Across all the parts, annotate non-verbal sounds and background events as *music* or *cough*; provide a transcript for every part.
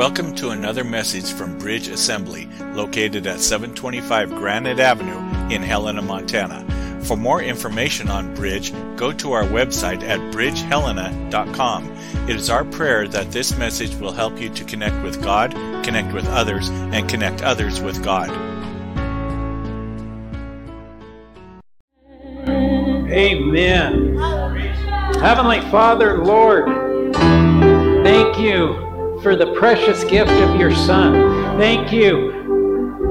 Welcome to another message from Bridge Assembly, located at 725 Granite Avenue in Helena, Montana. For more information on Bridge, go to our website at bridgehelena.com. It is our prayer that this message will help you to connect with God, connect with others, and connect others with God. Amen. Heavenly Father, Lord, thank you for the precious gift of your Son. Thank you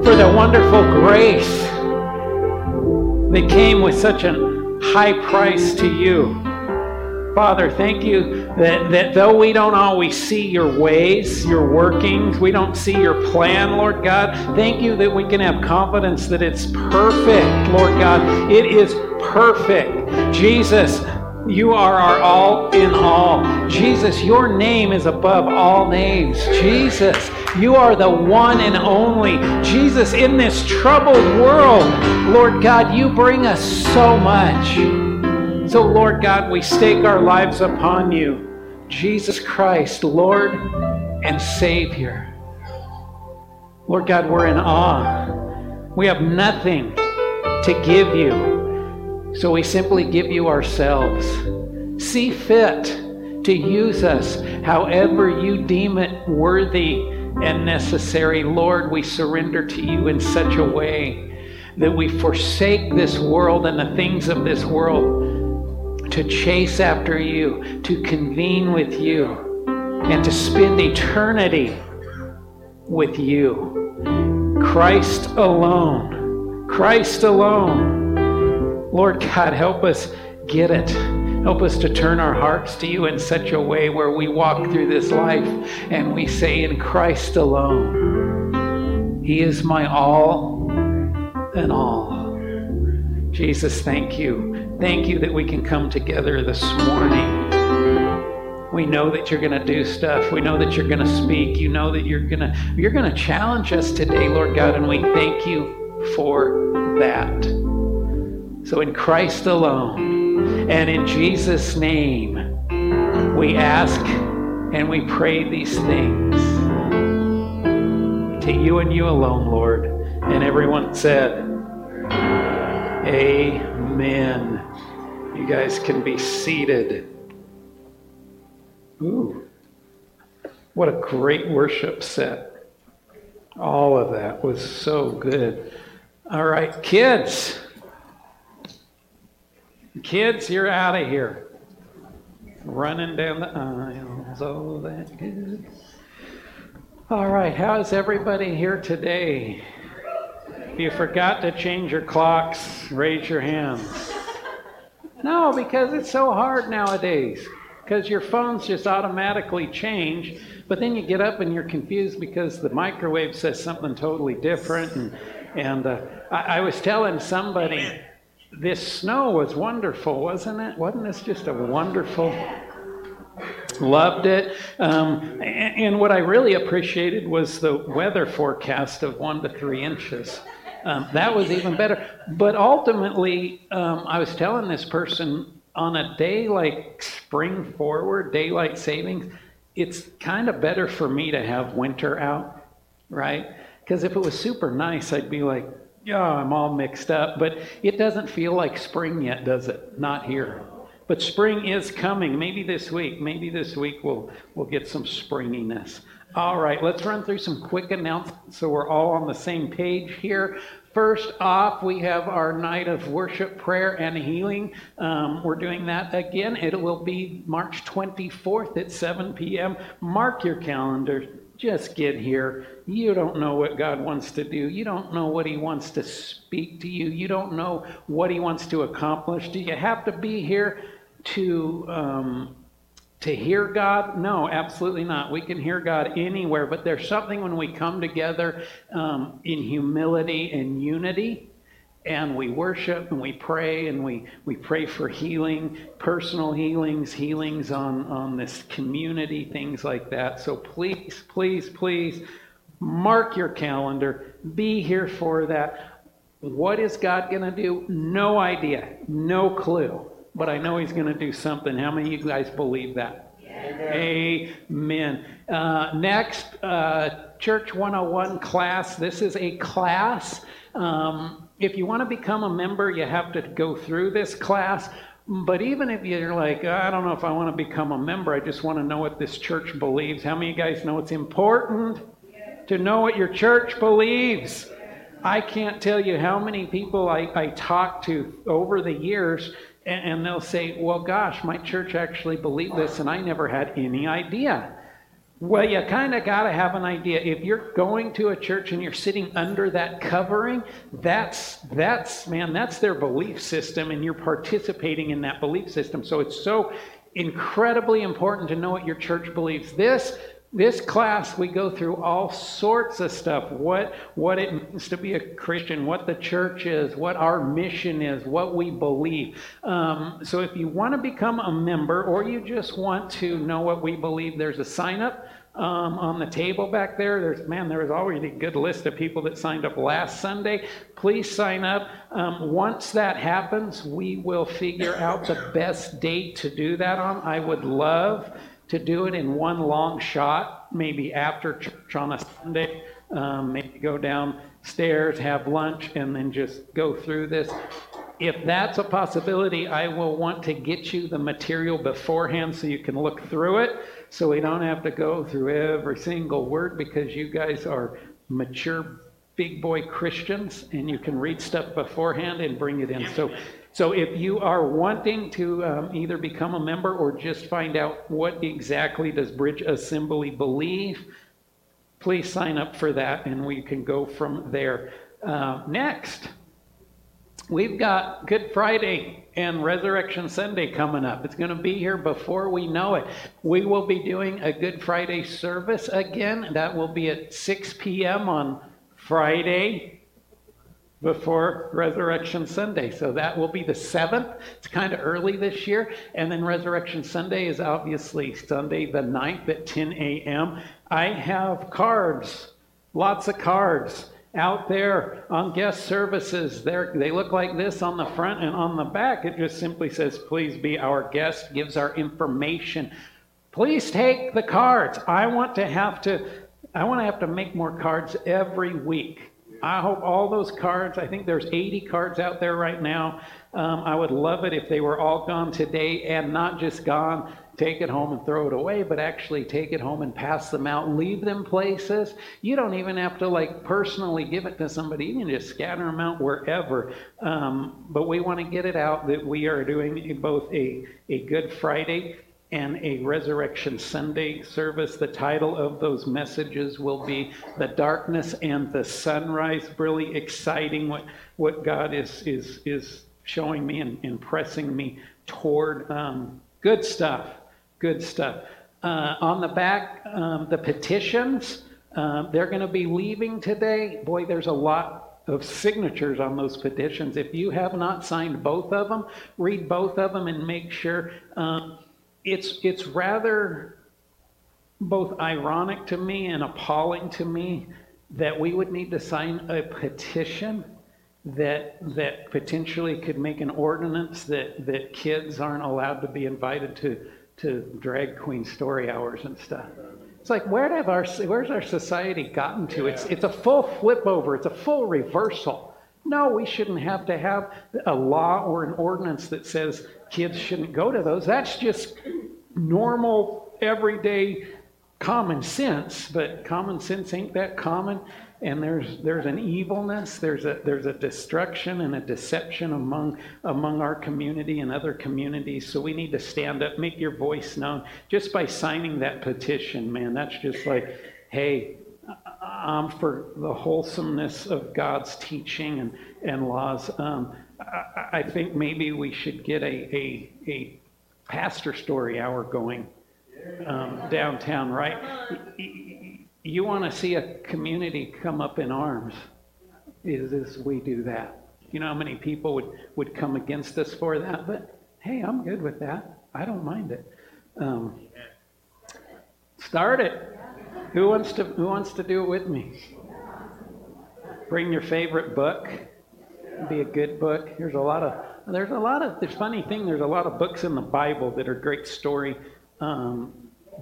for the wonderful grace that came with such a high price to you. Father, thank you that, that though we don't always see your ways, your workings, we don't see your plan, Lord God, thank you that we can have confidence that it's perfect, Lord God. It is perfect. Jesus, you are our all in all. Jesus, your name is above all names. Jesus, you are the one and only. Jesus, in this troubled world, Lord God, you bring us so much. So, Lord God, we stake our lives upon you, Jesus Christ, Lord and Savior. Lord God, we're in awe. We have nothing to give you, so we simply give you ourselves. See fit to use us however you deem it worthy and necessary. Lord, we surrender to you in such a way that we forsake this world and the things of this world to chase after you, to convene with you, and to spend eternity with you. Christ alone. Christ alone. Lord God, help us get it. Help us to turn our hearts to you in such a way where we walk through this life and we say, In Christ alone, He is my all and all. Jesus, thank you. Thank you that we can come together this morning. We know that you're going to do stuff. We know that you're going to speak. You know that you're going to you're going to challenge us today, Lord God, and we thank you for that. So in Christ alone and in Jesus name, we ask and we pray these things to you and you alone, Lord. And everyone said, Amen. You guys can be seated. Ooh, what a great worship set. All of that was so good. All right, kids. Kids, you're out of here. Running down the aisles. Oh, that good. All right, how's everybody here today? If you forgot to change your clocks, raise your hands. No, because it's so hard nowadays. Because your phones just automatically change, but then you get up and you're confused because the microwave says something totally different. And, and uh, I, I was telling somebody, this snow was wonderful, wasn't it? Wasn't this just a wonderful? Loved it. Um, and, what I really appreciated was the weather forecast of one to three inches. Um, that was even better. But ultimately, um, I was telling this person on a day like spring forward, daylight savings, it's kind of better for me to have winter out, right? Because if it was super nice, I'd be like, yeah, I'm all mixed up. But it doesn't feel like spring yet, does it? Not here. But spring is coming. Maybe this week. Maybe this week we'll we'll get some springiness. All right, let's run through some quick announcements so we're all on the same page here. First off, we have our night of worship, prayer, and healing. Um, we're doing that again. It will be March 24th at 7 p.m. Mark your calendar. Just get here. You don't know what God wants to do. You don't know what He wants to speak to you. You don't know what He wants to accomplish. Do you have to be here to um, to hear God? No, absolutely not. We can hear God anywhere, but there's something when we come together um, in humility and unity and we worship and we pray and we, we pray for healing, personal healings, healings on, on this community, things like that. So please, please, please mark your calendar. Be here for that. What is God going to do? No idea, no clue but I know he's going to do something. How many of you guys believe that? Amen. Uh, next, uh, Church 101 class. This is a class. Um, if you want to become a member, you have to go through this class. But even if you're like, I don't know if I want to become a member, I just want to know what this church believes. How many of you guys know it's important to know what your church believes? I can't tell you how many people I, I talk to over the years, and, and they'll say, Well, gosh, my church actually believed this, and I never had any idea. Well, you kind of got to have an idea. If you're going to a church and you're sitting under that covering, that's that's man, that's their belief system and you're participating in that belief system. So it's so incredibly important to know what your church believes. This this class we go through all sorts of stuff. What what it means to be a christian what the church is what our mission is what we believe. Um, so if you want to become a member or you just want to know what we believe there's a sign up um, on the table back there. There's man there was already a good list of people that signed up last sunday. Please sign up. Um, once that happens we will figure out the best date to do that on. I would love to do it in one long shot, maybe after church on a Sunday, um, maybe go downstairs, have lunch, and then just go through this. If that's a possibility, I will want to get you the material beforehand so you can look through it so we don't have to go through every single word because you guys are mature big boy Christians and you can read stuff beforehand and bring it in. So so if you are wanting to um, either become a member or just find out what exactly does Bridge Assembly believe, please sign up for that and we can go from there. Uh, next, we've got Good Friday and Resurrection Sunday coming up. It's going to be here before we know it. We will be doing a Good Friday service again. That will be at 6 p.m. on Friday, before Resurrection Sunday. So that will be the seventh. It's kind of early this year. And then Resurrection Sunday is obviously Sunday the 9th at 10 a.m. I have cards, lots of cards out there on guest services. They're, they look like this on the front and on the back. It just simply says, please be our guest, gives our information. Please take the cards. I want to have to I want to have to make more cards every week I hope all those cards, I think there's 80 cards out there right now. Um, I would love it if they were all gone today and not just gone, take it home and throw it away, but actually take it home and pass them out, leave them places. You don't even have to like personally give it to somebody, you can just scatter them out wherever. Um, but we want to get it out that we are doing both a, a Good Friday and a Resurrection Sunday service. The title of those messages will be The Darkness and the Sunrise. Really exciting what, what God is, is, is showing me and, and pressing me toward. Um, good stuff. Good stuff. Uh, on the back, um, the petitions, uh, they're going to be leaving today. Boy, there's a lot of signatures on those petitions. If you have not signed both of them, read both of them and make sure. Um, it's it's rather both ironic to me and appalling to me that we would need to sign a petition that that potentially could make an ordinance that that kids aren't allowed to be invited to to drag queen story hours and stuff. It's like where have our where's our society gotten to? It's it's a full flip over. It's a full reversal. No, we shouldn't have to have a law or an ordinance that says kids shouldn't go to those. That's just normal, everyday common sense, but common sense ain't that common. And there's there's an evilness, there's a there's a destruction and a deception among among our community and other communities. So we need to stand up, make your voice known. Just by signing that petition, man, that's just like, hey, I'm for the wholesomeness of God's teaching and, and laws. Um, I, I, think maybe we should get a, a, a pastor story hour going um, downtown, right? You want to see a community come up in arms is, is we do that. You know how many people would, would come against us for that? But hey, I'm good with that. I don't mind it. Um, start it. Who wants to Who wants to do it with me? Bring your favorite book. Be a good book. There's a lot of there's a lot of there's funny thing. There's a lot of books in the Bible that are great story um,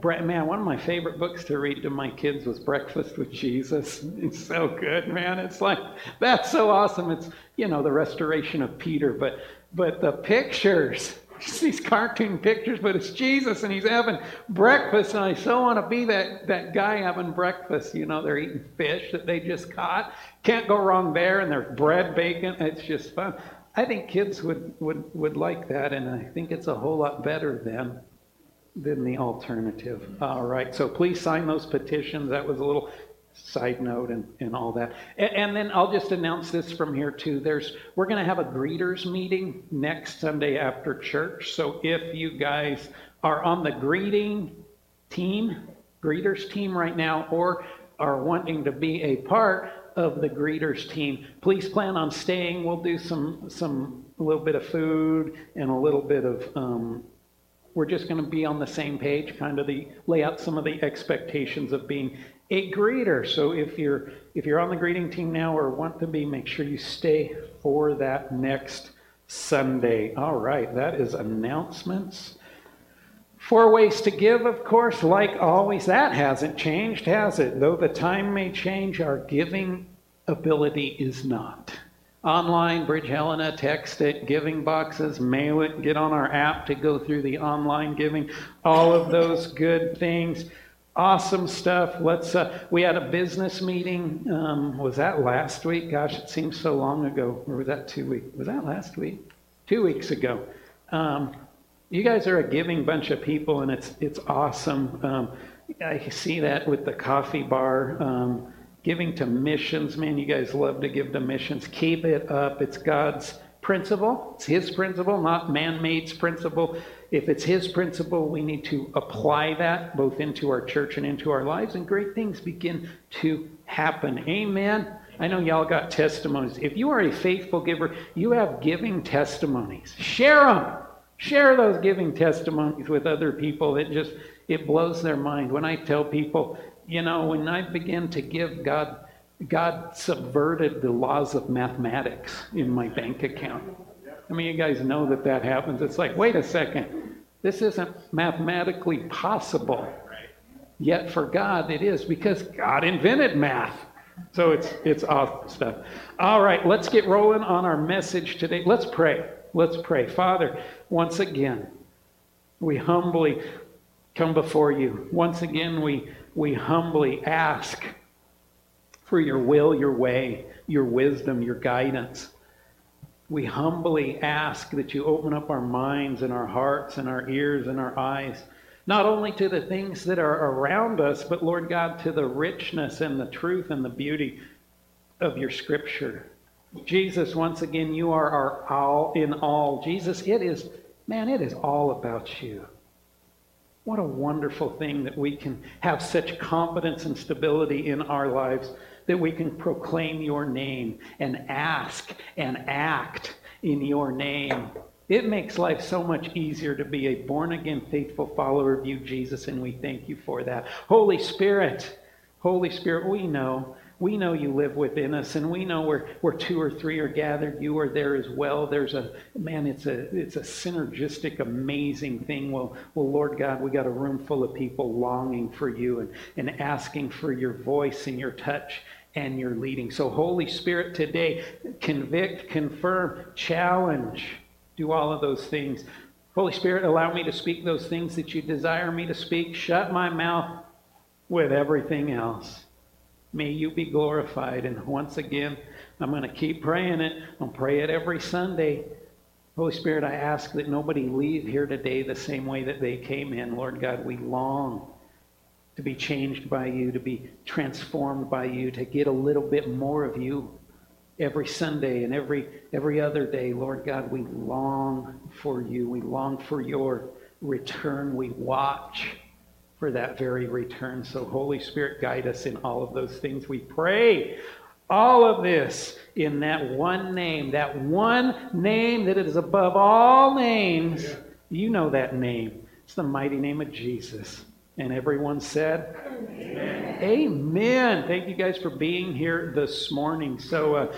man, one of my favorite books to read to my kids was Breakfast with Jesus. It's so good, man. It's like that's so awesome. It's you know the restoration of Peter, but but the pictures, these cartoon pictures, but it's Jesus and he's having breakfast, and I so want to be that that guy having breakfast. You know, they're eating fish that they just caught. Can't go wrong there, and there's bread, bacon. It's just fun. I think kids would, would, would like that, and I think it's a whole lot better than than the alternative. All right, so please sign those petitions. That was a little side note and, and all that. And, and then I'll just announce this from here too. There's we're going to have a greeters meeting next Sunday after church. So if you guys are on the greeting team, greeters team right now, or are wanting to be a part of the greeters team, please plan on staying. We'll do some some a little bit of food and a little bit of um, we're just going to be on the same page, kind of the lay out some of the expectations of being a greeter. So if you're if you're on the greeting team now or want to be, make sure you stay for that next Sunday. All right, that is announcements. Four ways to give, of course, like always, that hasn't changed, has it? Though the time may change, our giving ability is not online, Bridge Helena, text it, giving boxes, mail it, get on our app to go through the online giving, all of those good things. Awesome stuff. Let's. Uh, we had a business meeting. Um, was that last week? Gosh, it seems so long ago. Or was that two weeks? Was that last week? Two weeks ago. Um, you guys are a giving bunch of people, and it's it's awesome. Um, I see that with the coffee bar. Giving to missions, man, you guys love to give to missions. Keep it up. It's God's principle. It's His principle, not man made's principle. If it's His principle, we need to apply that both into our church and into our lives, and great things begin to happen. Amen. I know y'all got testimonies. If you are a faithful giver, you have giving testimonies. Share them. Share those giving testimonies with other people. It just it blows their mind when I tell people you know, when I began to give, God, God subverted the laws of mathematics in my bank account. I mean, you guys know that that happens. It's like, wait a second, this isn't mathematically possible. Yet for God, it is because God invented math. So it's it's awesome stuff. All right, let's get rolling on our message today. Let's pray. Let's pray. Father, once again, we humbly come before you. Once again, we we humbly ask for your will, your way, your wisdom, your guidance. We humbly ask that you open up our minds and our hearts and our ears and our eyes, not only to the things that are around us, but Lord God, to the richness and the truth and the beauty of your scripture. Jesus, once again, you are our all in all. Jesus, it is, man, it is all about you. What a wonderful thing that we can have such confidence and stability in our lives that we can proclaim your name and ask and act in your name. It makes life so much easier to be a born again, faithful follower of you, Jesus, and we thank you for that. Holy Spirit, Holy Spirit, we know we know you live within us, and we know where, where two or three are gathered, you are there as well. There's a man, it's a it's a synergistic, amazing thing. Well, well, Lord God, we got a room full of people longing for you and, and asking for your voice and your touch and your leading. So, Holy Spirit, today, convict, confirm, challenge, do all of those things. Holy Spirit, allow me to speak those things that you desire me to speak. Shut my mouth with everything else. May you be glorified. And once again, I'm going to keep praying it. I'll pray it every Sunday. Holy Spirit, I ask that nobody leave here today the same way that they came in. Lord God, we long to be changed by you, to be transformed by you, to get a little bit more of you every Sunday and every every other day. Lord God, we long for you. We long for your return. We watch for that very return. So, Holy Spirit, guide us in all of those things. We pray all of this in that one name, that one name that is above all names. You know that name. It's the mighty name of Jesus. And everyone said, Amen. Amen. Thank you guys for being here this morning. So, uh,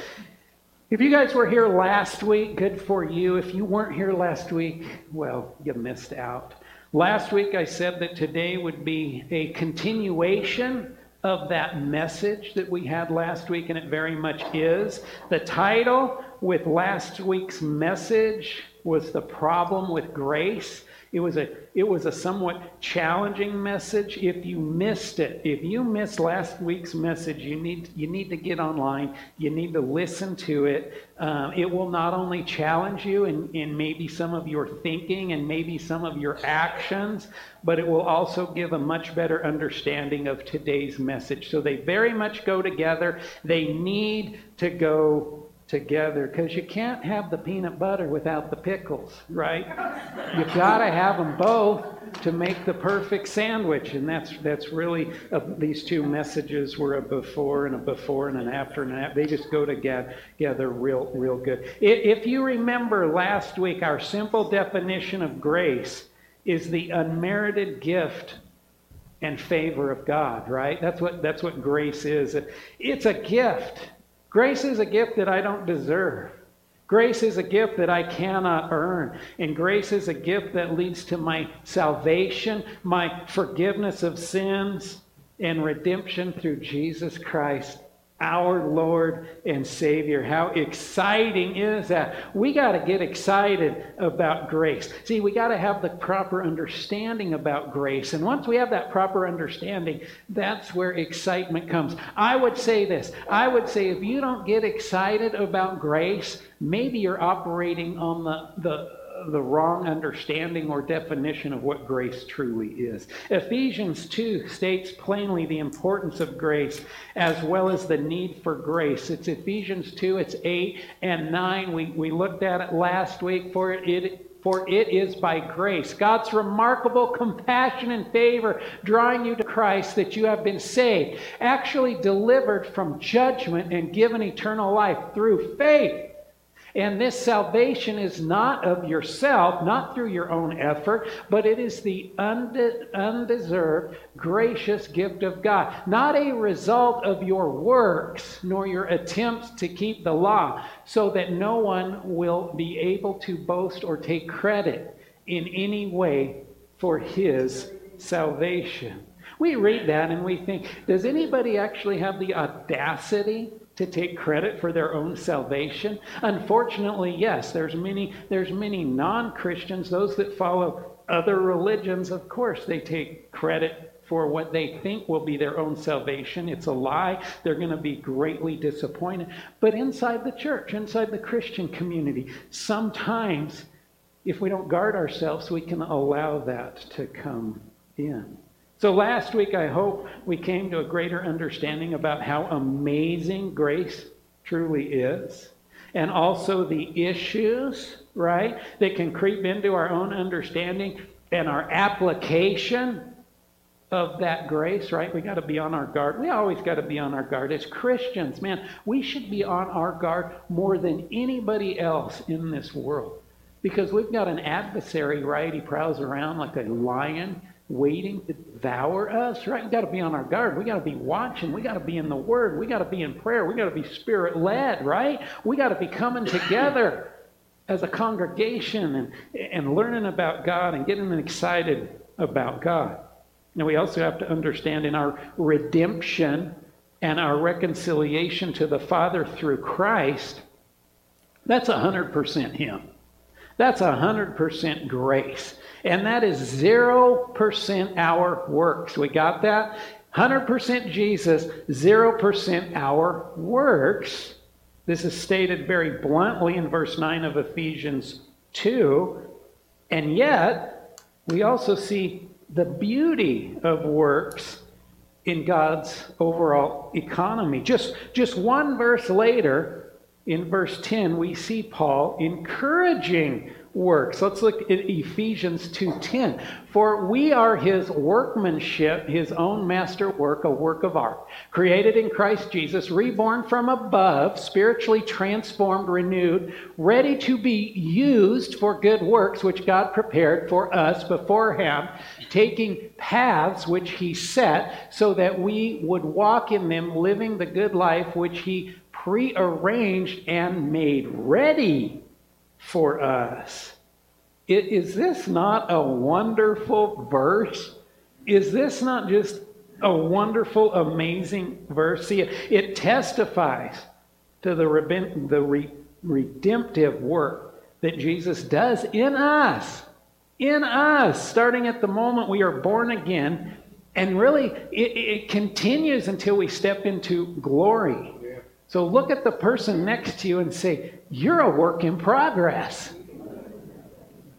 If you guys were here last week, good for you. If you weren't here last week, well, you missed out. Last week I said that today would be a continuation of that message that we had last week, and it very much is. The title with last week's message was The Problem with Grace. It was a it was a somewhat challenging message. If you missed it, if you missed last week's message, you need you need to get online. You need to listen to it. Um, it will not only challenge you in, in maybe some of your thinking and maybe some of your actions, but it will also give a much better understanding of today's message. So they very much go together. They need to go together because you can't have the peanut butter without the pickles, right? You've got to have them both to make the perfect sandwich, and that's that's really uh, these two messages were a before and a before and an after and an after. They just go together, together real real good. If you remember last week, our simple definition of grace is the unmerited gift and favor of God, right? That's what that's what grace is. It's a gift. Grace is a gift that I don't deserve. Grace is a gift that I cannot earn. And grace is a gift that leads to my salvation, my forgiveness of sins, and redemption through Jesus Christ our Lord and Savior. How exciting is that? We got to get excited about grace. See, we got to have the proper understanding about grace. And once we have that proper understanding, that's where excitement comes. I would say this I would say if you don't get excited about grace, maybe you're operating on the, the the wrong understanding or definition of what grace truly is. Ephesians 2 states plainly the importance of grace as well as the need for grace. It's Ephesians 2, it's 8 and 9. We, we looked at it last week for it, it for it is by grace, God's remarkable compassion and favor, drawing you to Christ, that you have been saved, actually delivered from judgment and given eternal life through faith. And this salvation is not of yourself, not through your own effort, but it is the unde- undeserved, gracious gift of God. Not a result of your works, nor your attempts to keep the law, so that no one will be able to boast or take credit in any way for his salvation. We read that and we think, does anybody actually have the audacity to take credit for their own salvation? Unfortunately, yes. There's many there's many non-Christians, those that follow other religions, of course, they take credit for what they think will be their own salvation. It's a lie. They're going to be greatly disappointed. But inside the church, inside the Christian community, sometimes if we don't guard ourselves, we can allow that to come in. So last week, I hope we came to a greater understanding about how amazing grace truly is, and also the issues, right, that can creep into our own understanding and our application of that grace, right? We got to be on our guard. We always got to be on our guard. As Christians, man, we should be on our guard more than anybody else in this world. Because we've got an adversary, right? He prowls around like a lion waiting to devour us, right? We got to be on our guard. We got to be watching. We got to be in the Word. We got to be in prayer. We got to be Spirit led, right? We got to be coming together as a congregation and, and learning about God and getting excited about God. Now, we also have to understand in our redemption and our reconciliation to the Father through Christ, that's 100% Him. That's 100% grace. And that is 0% our works. We got that? 100% Jesus, 0% our works. This is stated very bluntly in verse 9 of Ephesians 2. And yet, we also see the beauty of works in God's overall economy. Just, just one verse later, in verse 10, we see Paul encouraging works. Let's look at Ephesians 2:10. For we are his workmanship, his own master work, a work of art, created in Christ Jesus, reborn from above, spiritually transformed, renewed, ready to be used for good works which God prepared for us beforehand, taking paths which he set so that we would walk in them, living the good life which he prearranged and made ready for us. Is this not a wonderful verse? Is this not just a wonderful, amazing verse? See, it, it testifies to the, the re, redemptive work that Jesus does in us. In us, starting at the moment we are born again, and really it, it continues until we step into glory. So look at the person next to you and say, You're a work in progress.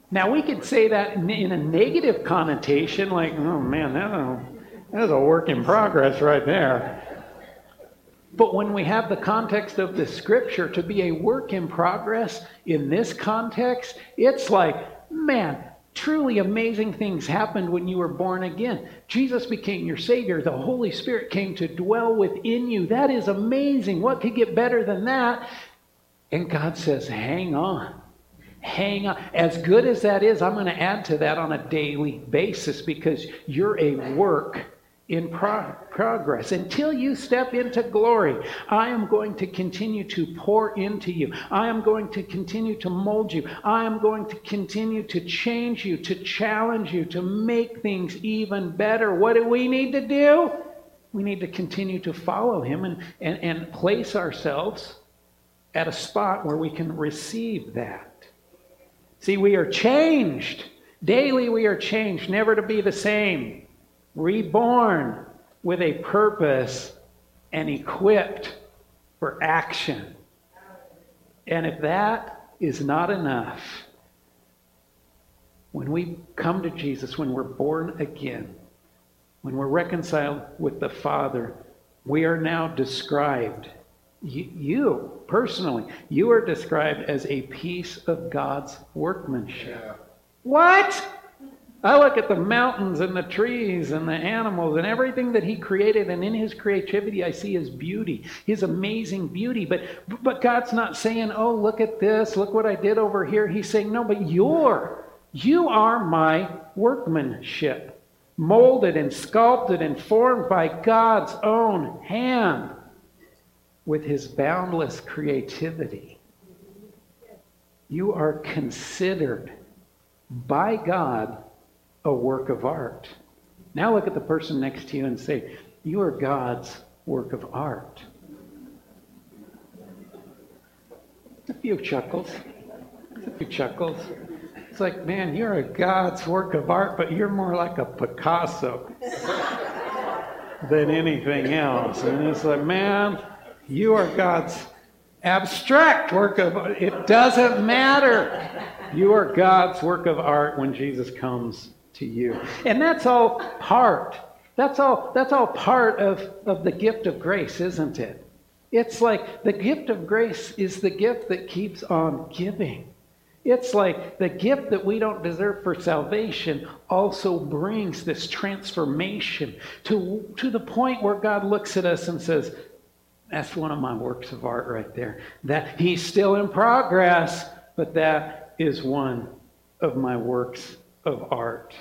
Now, we could say that in a negative connotation, like, oh man, that, is a work in progress right there. But when we have the context of the scripture to be a work in progress in this context, it's like, man, Truly amazing things happened when you were born again. Jesus became your Savior. The Holy Spirit came to dwell within you. That is amazing. What could get better than that? And God says, hang on. Hang on. As good as that is, I'm going to add to that on a daily basis because you're a work in pro- progress. Until you step into glory, I am going to continue to pour into you. I am going to continue to mold you. I am going to continue to change you, to challenge you, to make things even better. What do we need to do? We need to continue to follow him and, and, and place ourselves at a spot where we can receive that. See, we are changed. Daily we are changed, never to be the same reborn with a purpose and equipped for action. And if that is not enough, when we come to Jesus, when we're born again, when we're reconciled with the Father, we are now described, you, you personally, you are described as a piece of God's workmanship. Yeah. What? I look at the mountains and the trees and the animals and everything that he created, and in his creativity, I see his beauty, his amazing beauty. But, but God's not saying, oh, look at this, look what I did over here. He's saying, no, but you're, you are my workmanship, molded and sculpted and formed by God's own hand with his boundless creativity. You are considered by God a work of art. Now look at the person next to you and say, You are God's work of art. A few chuckles. A few chuckles. It's like, man, you're a God's work of art, but you're more like a Picasso than anything else. And it's like, man, you are God's abstract work of art. It doesn't matter. You are God's work of art when Jesus comes to you. And that's all part. That's all that's all part of, of the gift of grace, isn't it? It's like the gift of grace is the gift that keeps on giving. It's like the gift that we don't deserve for salvation also brings this transformation to, to the point where God looks at us and says, That's one of my works of art right there. That He's still in progress, but that is one of my works of art.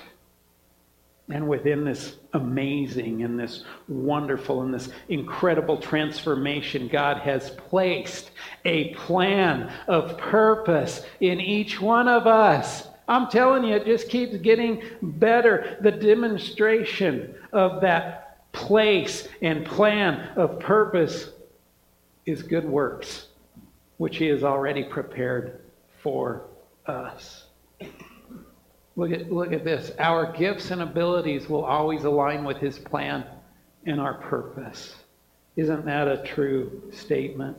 And within this amazing and this wonderful and this incredible transformation, God has placed a plan of purpose in each one of us. I'm telling you, it just keeps getting better. The demonstration of that place and plan of purpose is good works, which He has already prepared for us. Look at, look at this. Our gifts and abilities will always align with His plan and our purpose. Isn't that a true statement?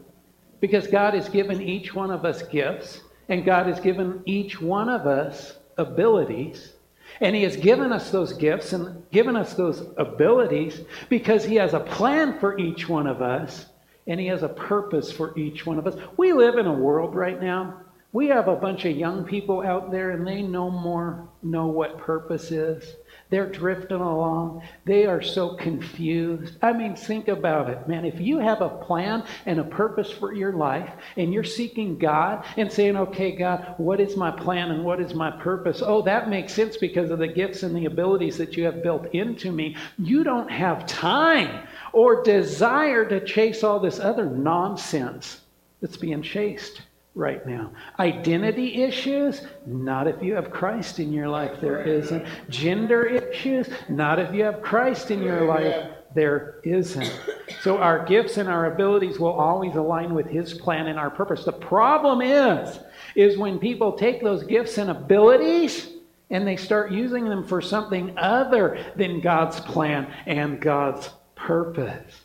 Because God has given each one of us gifts, and God has given each one of us abilities. And He has given us those gifts and given us those abilities because He has a plan for each one of us, and He has a purpose for each one of us. We live in a world right now We have a bunch of young people out there and they no more know what purpose is. They're drifting along. They are so confused. I mean, think about it, man. If you have a plan and a purpose for your life and you're seeking God and saying, okay, God, what is my plan and what is my purpose? Oh, that makes sense because of the gifts and the abilities that you have built into me. You don't have time or desire to chase all this other nonsense that's being chased right now. Identity issues, not if you have Christ in your life, there isn't. Gender issues, not if you have Christ in your life, there isn't. So our gifts and our abilities will always align with his plan and our purpose. The problem is is when people take those gifts and abilities and they start using them for something other than God's plan and God's purpose.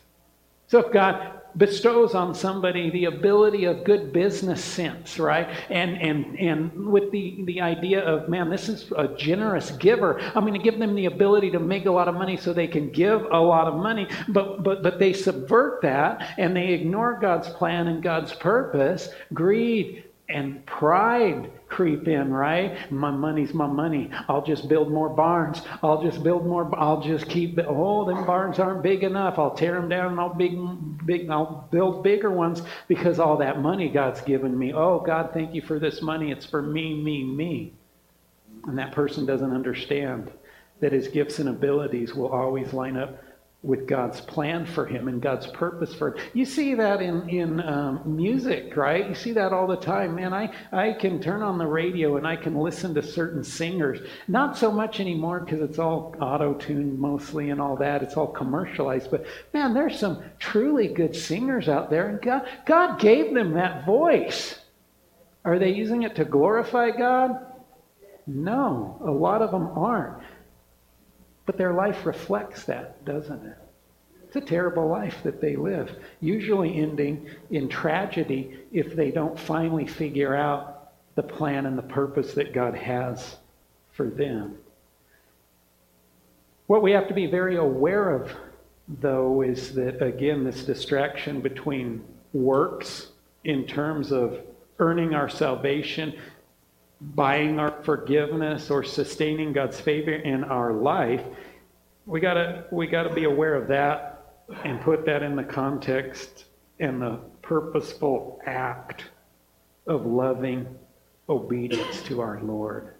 So if God bestows on somebody the ability of good business sense, right? And and and with the the idea of man, this is a generous giver. I'm going to give them the ability to make a lot of money so they can give a lot of money, but but but they subvert that and they ignore God's plan and God's purpose. Greed, and pride creep in, right? My money's my money. I'll just build more barns. I'll just build more. I'll just keep. Oh, them barns aren't big enough. I'll tear them down and I'll big, big. I'll build bigger ones because all that money God's given me. Oh, God, thank you for this money. It's for me, me, me. And that person doesn't understand that his gifts and abilities will always line up with God's plan for him and God's purpose for him. You see that in in um, music, right? You see that all the time, man. I I can turn on the radio and I can listen to certain singers. Not so much anymore because it's all auto tuned mostly and all that. It's all commercialized. But man, there's some truly good singers out there, and God God gave them that voice. Are they using it to glorify God? No, a lot of them aren't. But their life reflects that, doesn't it? It's a terrible life that they live, usually ending in tragedy if they don't finally figure out the plan and the purpose that God has for them. What we have to be very aware of, though, is that, again, this distraction between works in terms of earning our salvation buying our forgiveness or sustaining God's favor in our life, we gotta we gotta be aware of that and put that in the context and the purposeful act of loving obedience to our Lord.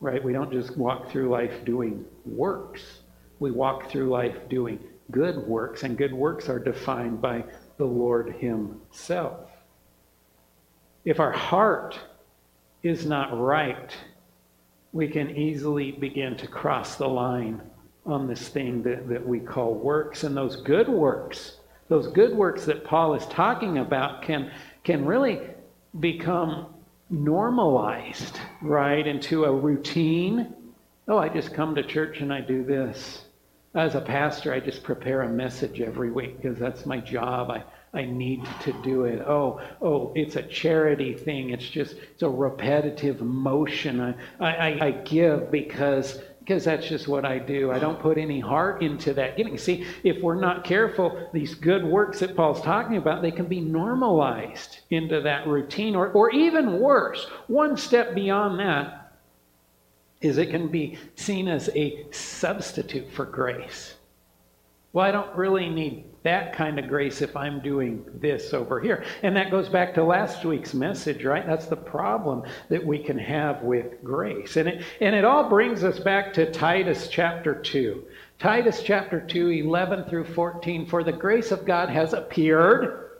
Right? We don't just walk through life doing works. We walk through life doing good works, and good works are defined by the Lord Himself. If our heart is not right, we can easily begin to cross the line on this thing that, that we call works. And those good works, those good works that Paul is talking about, can, can really become normalized, right, into a routine. Oh, I just come to church and I do this. As a pastor, I just prepare a message every week because that's my job. I, I need to do it. Oh, oh, it's a charity thing. It's just it's a repetitive motion. I, I, I give because because that's just what I do. I don't put any heart into that giving. See, if we're not careful, these good works that Paul's talking about, they can be normalized into that routine, or, or even worse, one step beyond that is it can be seen as a substitute for grace. Well, I don't really need that kind of grace if I'm doing this over here. And that goes back to last week's message, right? That's the problem that we can have with grace. And it, and it all brings us back to Titus chapter 2. Titus chapter 2, 11 through 14. For the grace of God has appeared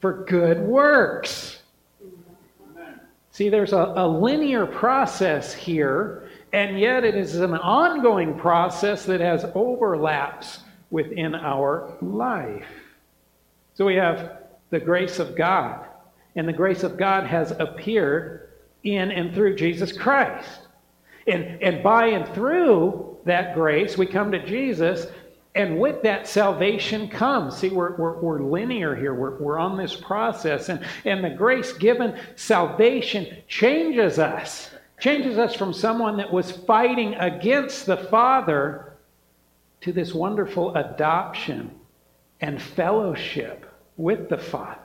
for good works. See, there's a, a, linear process here, and yet it is an ongoing process that has overlaps within our life. So we have the grace of God, and the grace of God has appeared in and through Jesus Christ. And, and by and through that grace, we come to Jesus, and with that salvation comes. See, we're, we're, we're linear here, we're, we're on this process, and, and the grace given salvation changes us, changes us from someone that was fighting against the Father to this wonderful adoption and fellowship with the Father.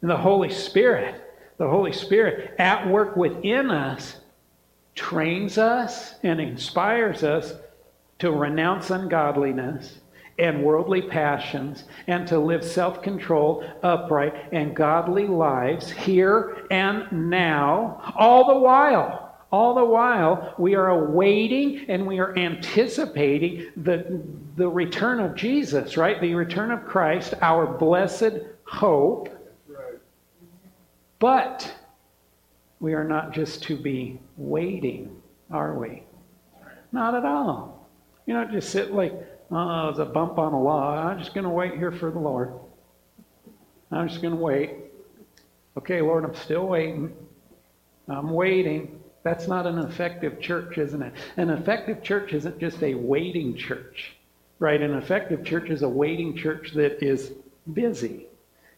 And the Holy Spirit, the Holy Spirit at work within us trains us and inspires us to renounce ungodliness and worldly passions and to live self controlled, upright, and godly lives here and now, all the while. All the while, we are awaiting and we are anticipating the, the return of Jesus, right? The return of Christ, our blessed hope. But we are not just to be waiting, are we? Not at all. You know, just sit like, uh, oh, there's a bump on a log. I'm just going to wait here for the Lord. I'm just going to wait. Okay, Lord, I'm still waiting. I'm waiting. That's not an effective church, isn't it? An effective church isn't just a waiting church, right? An effective church is a waiting church that is busy.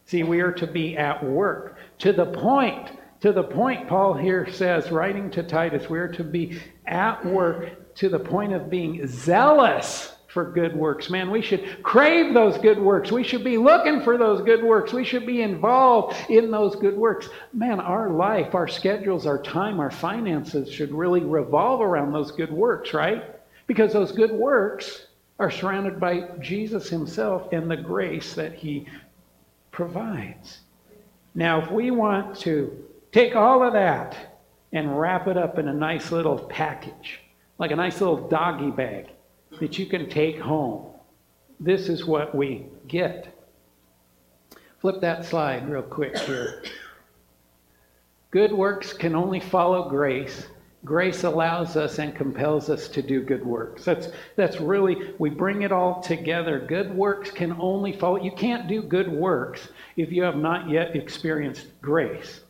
See, we are to be at work to the point to the point, Paul here says, writing to Titus, we're to be at work to the point of being zealous for good works. Man, we should crave those good works. We should be looking for those good works. We should be involved in those good works. Man, our life, our schedules, our time, our finances should really revolve around those good works, right? Because those good works are surrounded by Jesus himself and the grace that he provides. Now, if we want to Take all of that and wrap it up in a nice little package, like a nice little doggy bag that you can take home. This is what we get. Flip that slide real quick here. Good works can only follow grace. Grace allows us and compels us to do good works. That's, that's really, we bring it all together. Good works can only follow. You can't do good works if you have not yet experienced grace.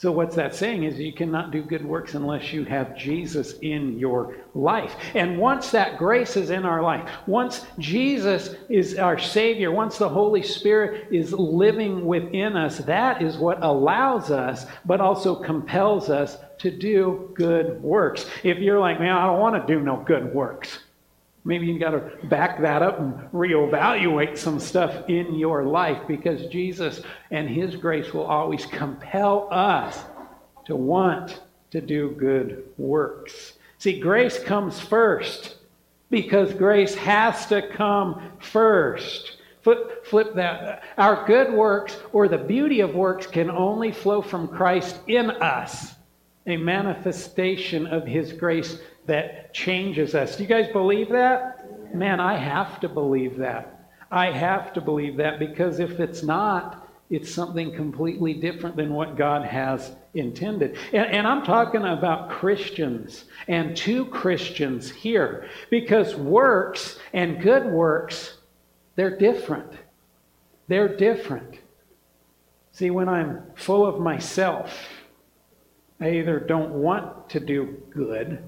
So, what's that saying is you cannot do good works unless you have Jesus in your life. And once that grace is in our life, once Jesus is our Savior, once the Holy Spirit is living within us, that is what allows us, but also compels us to do good works. If you're like, man, I don't want to do no good works, Maybe you got to back that up and reevaluate some stuff in your life because Jesus and His grace will always compel us to want to do good works. See, grace comes first because grace has to come first. Flip, flip that. Our good works or the beauty of works can only flow from Christ in us, a manifestation of His grace that changes us. Do you guys believe that? Man, I have to believe that. I have to believe that because if it's not, it's something completely different than what God has intended. And, and, I'm talking about Christians and two Christians here because works and good works, they're different. They're different. See, when I'm full of myself, I either don't want to do good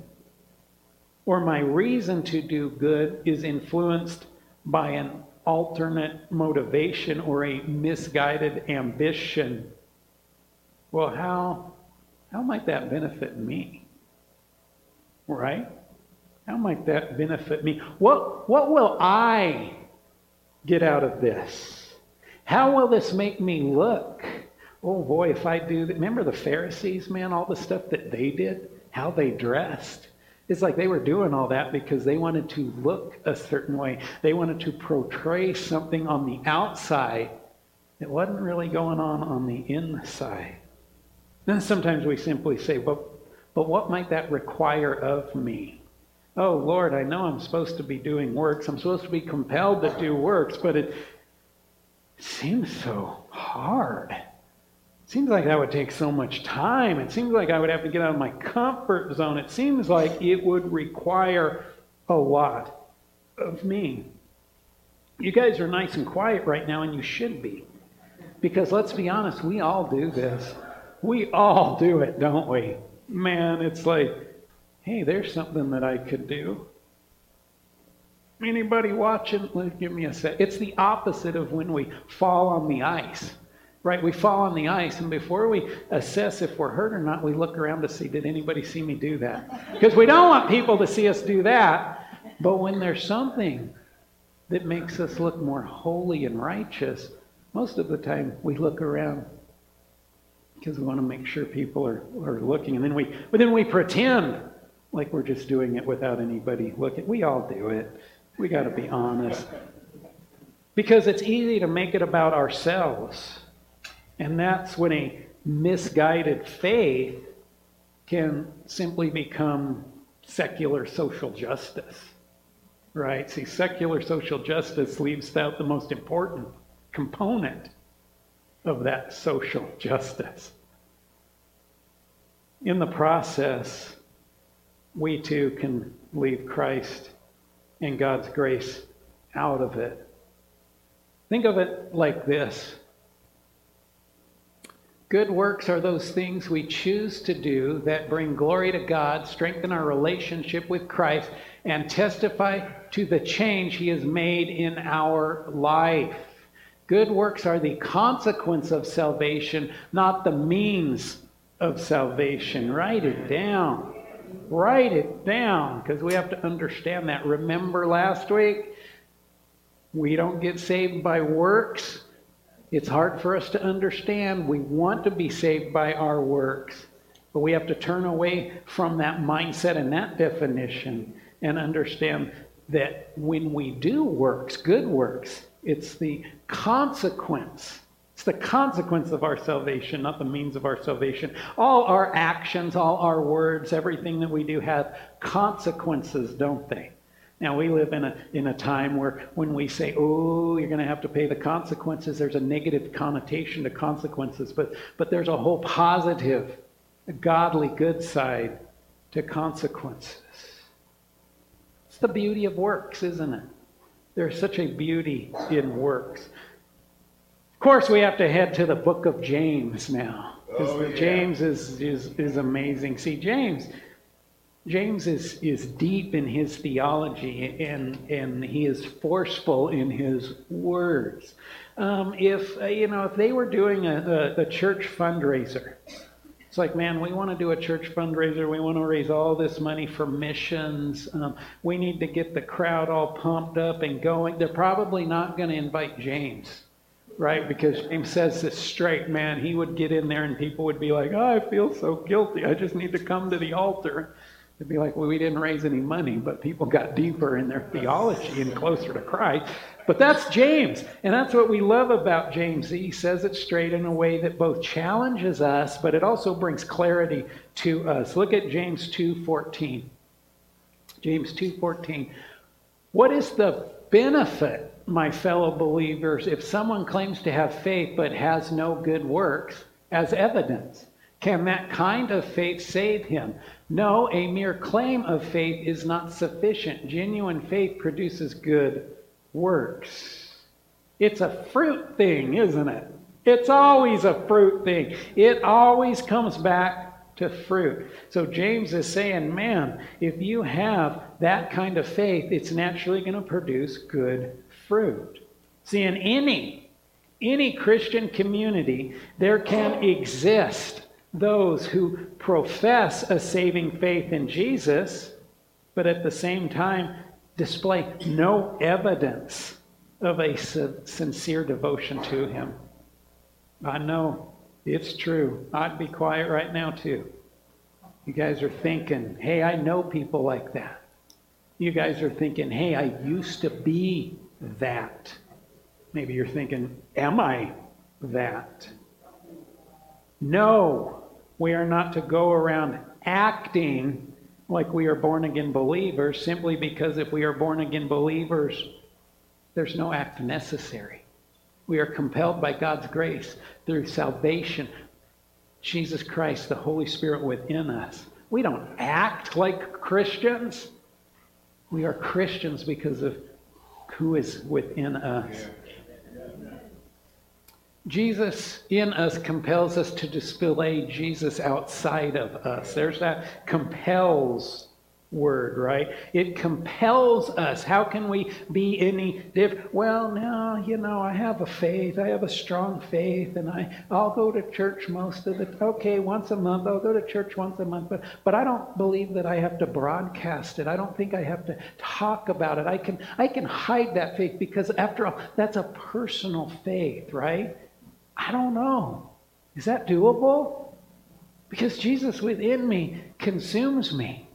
or my reason to do good is influenced by an alternate motivation or a misguided ambition, well, how, how might that benefit me? Right? How might that benefit me? What, what will I get out of this? How will this make me look? Oh boy, if I do. Remember the Pharisees, man, all the stuff that they did, how they dressed. It's like they were doing all that because they wanted to look a certain way. They wanted to portray something on the outside that wasn't really going on on the inside. Then sometimes we simply say, but, but what might that require of me? Oh, Lord, I know I'm supposed to be doing works. I'm supposed to be compelled to do works, but it seems so hard seems like that would take so much time. It seems like I would have to get out of my comfort zone. It seems like it would require a lot of me. You guys are nice and quiet right now, and you should be. Because let's be honest, we all do this. We all do it, don't we? Man, it's like, hey, there's something that I could do. Anybody watching? Give me a sec. It's the opposite of when we fall on the ice, right? We fall on the ice, and before we assess if we're hurt or not, we look around to see, did anybody see me do that? *laughs* Because we don't want people to see us do that. But when there's something that makes us look more holy and righteous, most of the time we look around because we want to make sure people are, are looking. And then we, but then we pretend like we're just doing it without anybody looking. We all do it. We got to be honest. Because it's easy to make it about ourselves. And that's when a misguided faith can simply become secular social justice. Right? See, secular social justice leaves out the most important component of that social justice. In the process, we too can leave Christ and God's grace out of it. Think of it like this Good works are those things we choose to do that bring glory to God, strengthen our relationship with Christ, and testify to the change He has made in our life. Good works are the consequence of salvation, not the means of salvation. Write it down. Write it down because we have to understand that. Remember last week? We don't get saved by works. It's hard for us to understand. We want to be saved by our works, but we have to turn away from that mindset and that definition and understand that when we do works, good works, it's the consequence it's the consequence of our salvation, not the means of our salvation. All our actions, all our words, everything that we do have consequences, don't they? Now we live in a in a time where when we say, "Oh, you're going to have to pay the consequences," there's a negative connotation to consequences, but but there's a whole positive, godly, good side to consequences. It's the beauty of works, isn't it? There's such a beauty in works. Of course, we have to head to the book of James now. Oh, yeah. James is, is, is amazing. See, James, James is, is deep in his theology and, and he is forceful in his words. Um, if, uh, you know, if they were doing a, a, a church fundraiser, it's like, man, we want to do a church fundraiser. We want to raise all this money for missions. Um, we need to get the crowd all pumped up and going. They're probably not going to invite James right? Because James says this straight, man. He would get in there and people would be like, oh, I feel so guilty. I just need to come to the altar. They'd be like, well, we didn't raise any money, but people got deeper in their theology and closer to Christ. But that's James. And that's what we love about James. He says it straight in a way that both challenges us, but it also brings clarity to us. Look at James 2.14. James 2.14. What is the benefit my fellow believers, if someone claims to have faith but has no good works as evidence, can that kind of faith save him? No, a mere claim of faith is not sufficient. Genuine faith produces good works. It's a fruit thing, isn't it? It's always a fruit thing. It always comes back to fruit. So James is saying, man, if you have that kind of faith, it's naturally going to produce good fruit. See, in any, any Christian community, there can exist those who profess a saving faith in Jesus, but at the same time display no evidence of a sincere devotion to Him. I know it's true. I'd be quiet right now, too. You guys are thinking, hey, I know people like that. You guys are thinking, hey, I used to be that. Maybe you're thinking, Am I that? No, we are not to go around acting like we are born again believers simply because if we are born again believers, there's no act necessary. We are compelled by God's grace through salvation, Jesus Christ, the Holy Spirit within us. We don't act like Christians. We are Christians because of who is within us. Jesus in us compels us to display Jesus outside of us. There's that compels word, right? It compels us. How can we be any different? Well, now, you know, I have a faith. I have a strong faith, and I, I'll go to church most of the Okay, once a month. I'll go to church once a month. But, but I don't believe that I have to broadcast it. I don't think I have to talk about it. I can, I can hide that faith because, after all, that's a personal faith, right? I don't know. Is that doable? Because Jesus within me consumes me.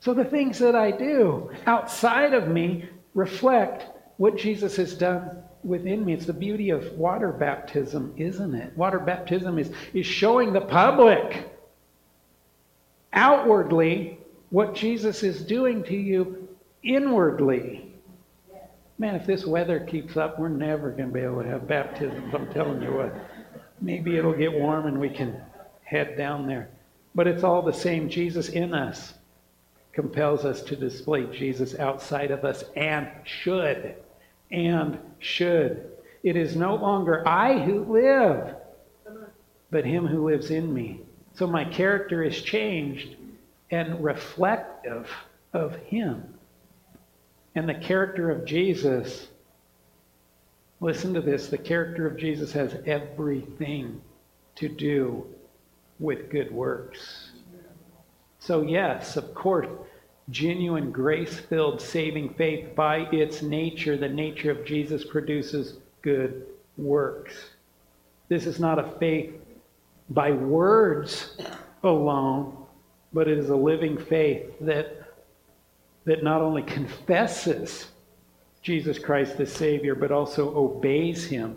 So the things that I do outside of me reflect what Jesus has done within me. It's the beauty of water baptism, isn't it? Water baptism is, is showing the public outwardly what Jesus is doing to you inwardly. Man, if this weather keeps up, we're never going to be able to have baptisms. I'm telling you what. Maybe it'll get warm and we can head down there. But it's all the same Jesus in us compels us to display Jesus outside of us and should. And should. It is no longer I who live, but Him who lives in me. So my character is changed and reflective of Him. And the character of Jesus, listen to this the character of Jesus has everything to do with good works. So, yes, of course, genuine grace filled saving faith by its nature, the nature of Jesus produces good works. This is not a faith by words alone, but it is a living faith that, that not only confesses Jesus Christ the Savior, but also obeys Him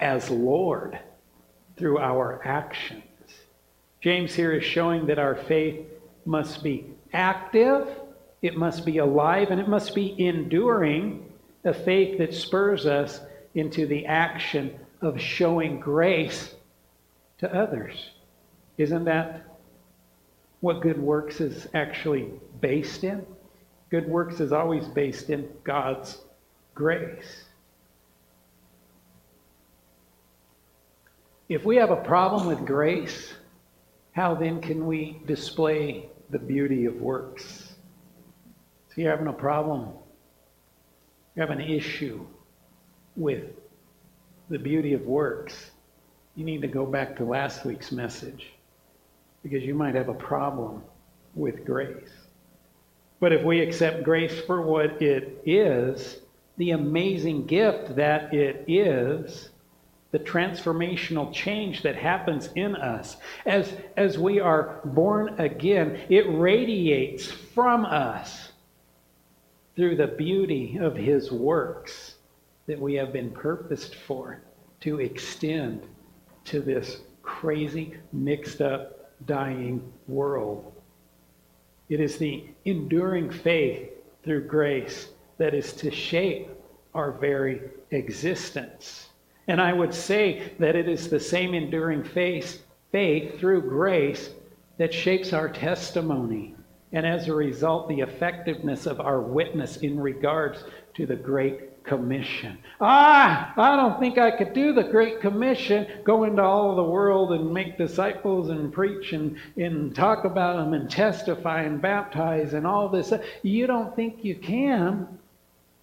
as Lord through our actions. James here is showing that our faith must be active, it must be alive, and it must be enduring, a faith that spurs us into the action of showing grace to others. Isn't that what good works is actually based in? Good works is always based in God's grace. If we have a problem with grace, how then can we display the beauty of works? So you're having a problem, you have an issue with the beauty of works. You need to go back to last week's message because you might have a problem with grace. But if we accept grace for what it is, the amazing gift that it is, the transformational change that happens in us as, as we are born again, it radiates from us through the beauty of His works that we have been purposed for to extend to this crazy, mixed up, dying world. It is the enduring faith through grace that is to shape our very existence. And I would say that it is the same enduring faith, faith through grace that shapes our testimony. And as a result, the effectiveness of our witness in regards to the Great Commission. Ah, I don't think I could do the Great Commission, go into all the world and make disciples and preach and, and talk about them and testify and baptize and all this. You don't think you can?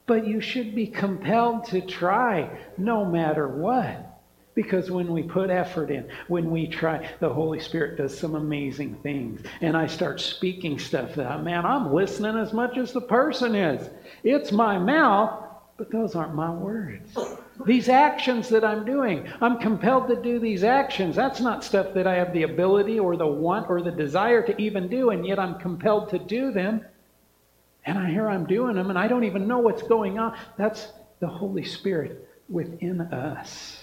But you should be compelled to try no matter what. Because when we put effort in, when we try, the Holy Spirit does some amazing things. And I start speaking stuff that, man, I'm listening as much as the person is. It's my mouth, but those aren't my words. These actions that I'm doing, I'm compelled to do these actions. That's not stuff that I have the ability or the want or the desire to even do, and yet I'm compelled to do them and I hear I'm doing them and I don't even know what's going on. That's the Holy Spirit within us.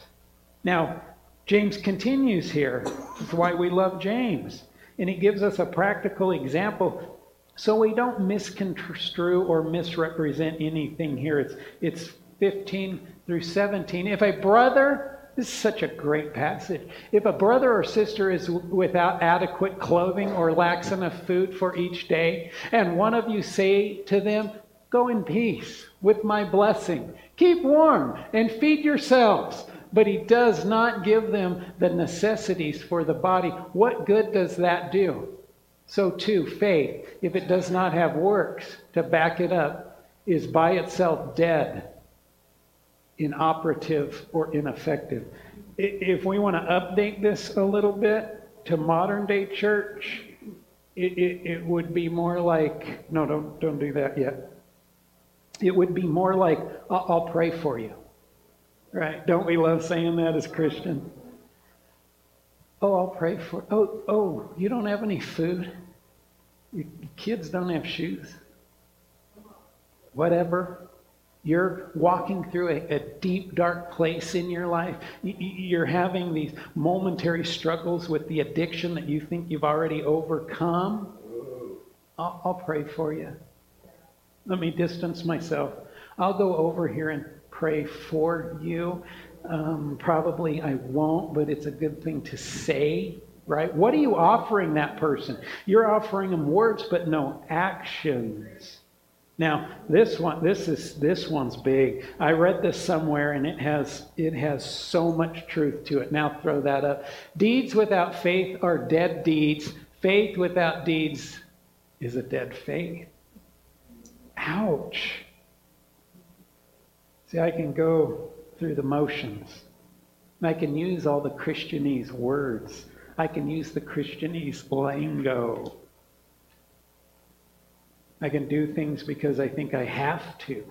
Now, James continues here. That's why we love James. And he gives us a practical example so we don't misconstrue or misrepresent anything here. It's, it's 15 through 17. If a brother this is such a great passage. If a brother or sister is without adequate clothing or lacks enough food for each day, and one of you say to them, Go in peace with my blessing, keep warm and feed yourselves. but he does not give them the necessities for the body. What good does that do? So, too, faith, if it does not have works to back it up, is by itself dead, inoperative, or ineffective. If we want to update this a little bit to modern day church, it, it, it would be more like no, don't, don't do that yet. It would be more like, I'll, I'll pray for you. Right? Don't we love saying that as Christians? Oh, I'll pray for. Oh, oh, you don't have any food. Your kids don't have shoes. Whatever. You're walking through a, a, deep, dark place in your life. You're having these momentary struggles with the addiction that you think you've already overcome. I'll, I'll pray for you. Let me distance myself. I'll go over here and pray for you. Um, probably I won't, but it's a good thing to say, right? What are you offering that person? You're offering them words, but no actions. Now, this one, this is this one's big. I read this somewhere, and it has it has so much truth to it. Now, throw that up. Deeds without faith are dead deeds. Faith without deeds is a dead faith. Ouch. See, I can go through the motions. I can use all the Christianese words. I can use the Christianese lingo. I can do things because I think I have to,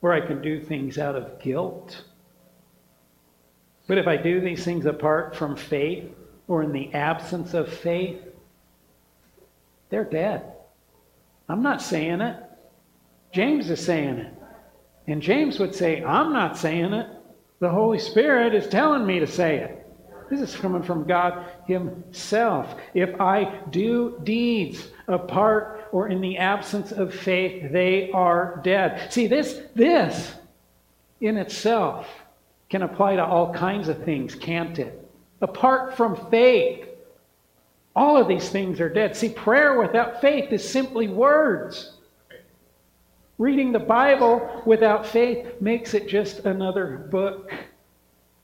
or I can do things out of guilt. But if I do these things apart from faith or in the absence of faith, they're dead. I'm not saying it. James is saying it. And James would say, I'm not saying it. The Holy Spirit is telling me to say it. This is coming from God Himself. If I do deeds apart or in the absence of faith, they are dead. See, this, this in itself can apply to all kinds of things, can't it? Apart from faith, all of these things are dead. See, prayer without faith is simply words. Reading the Bible without faith makes it just another book.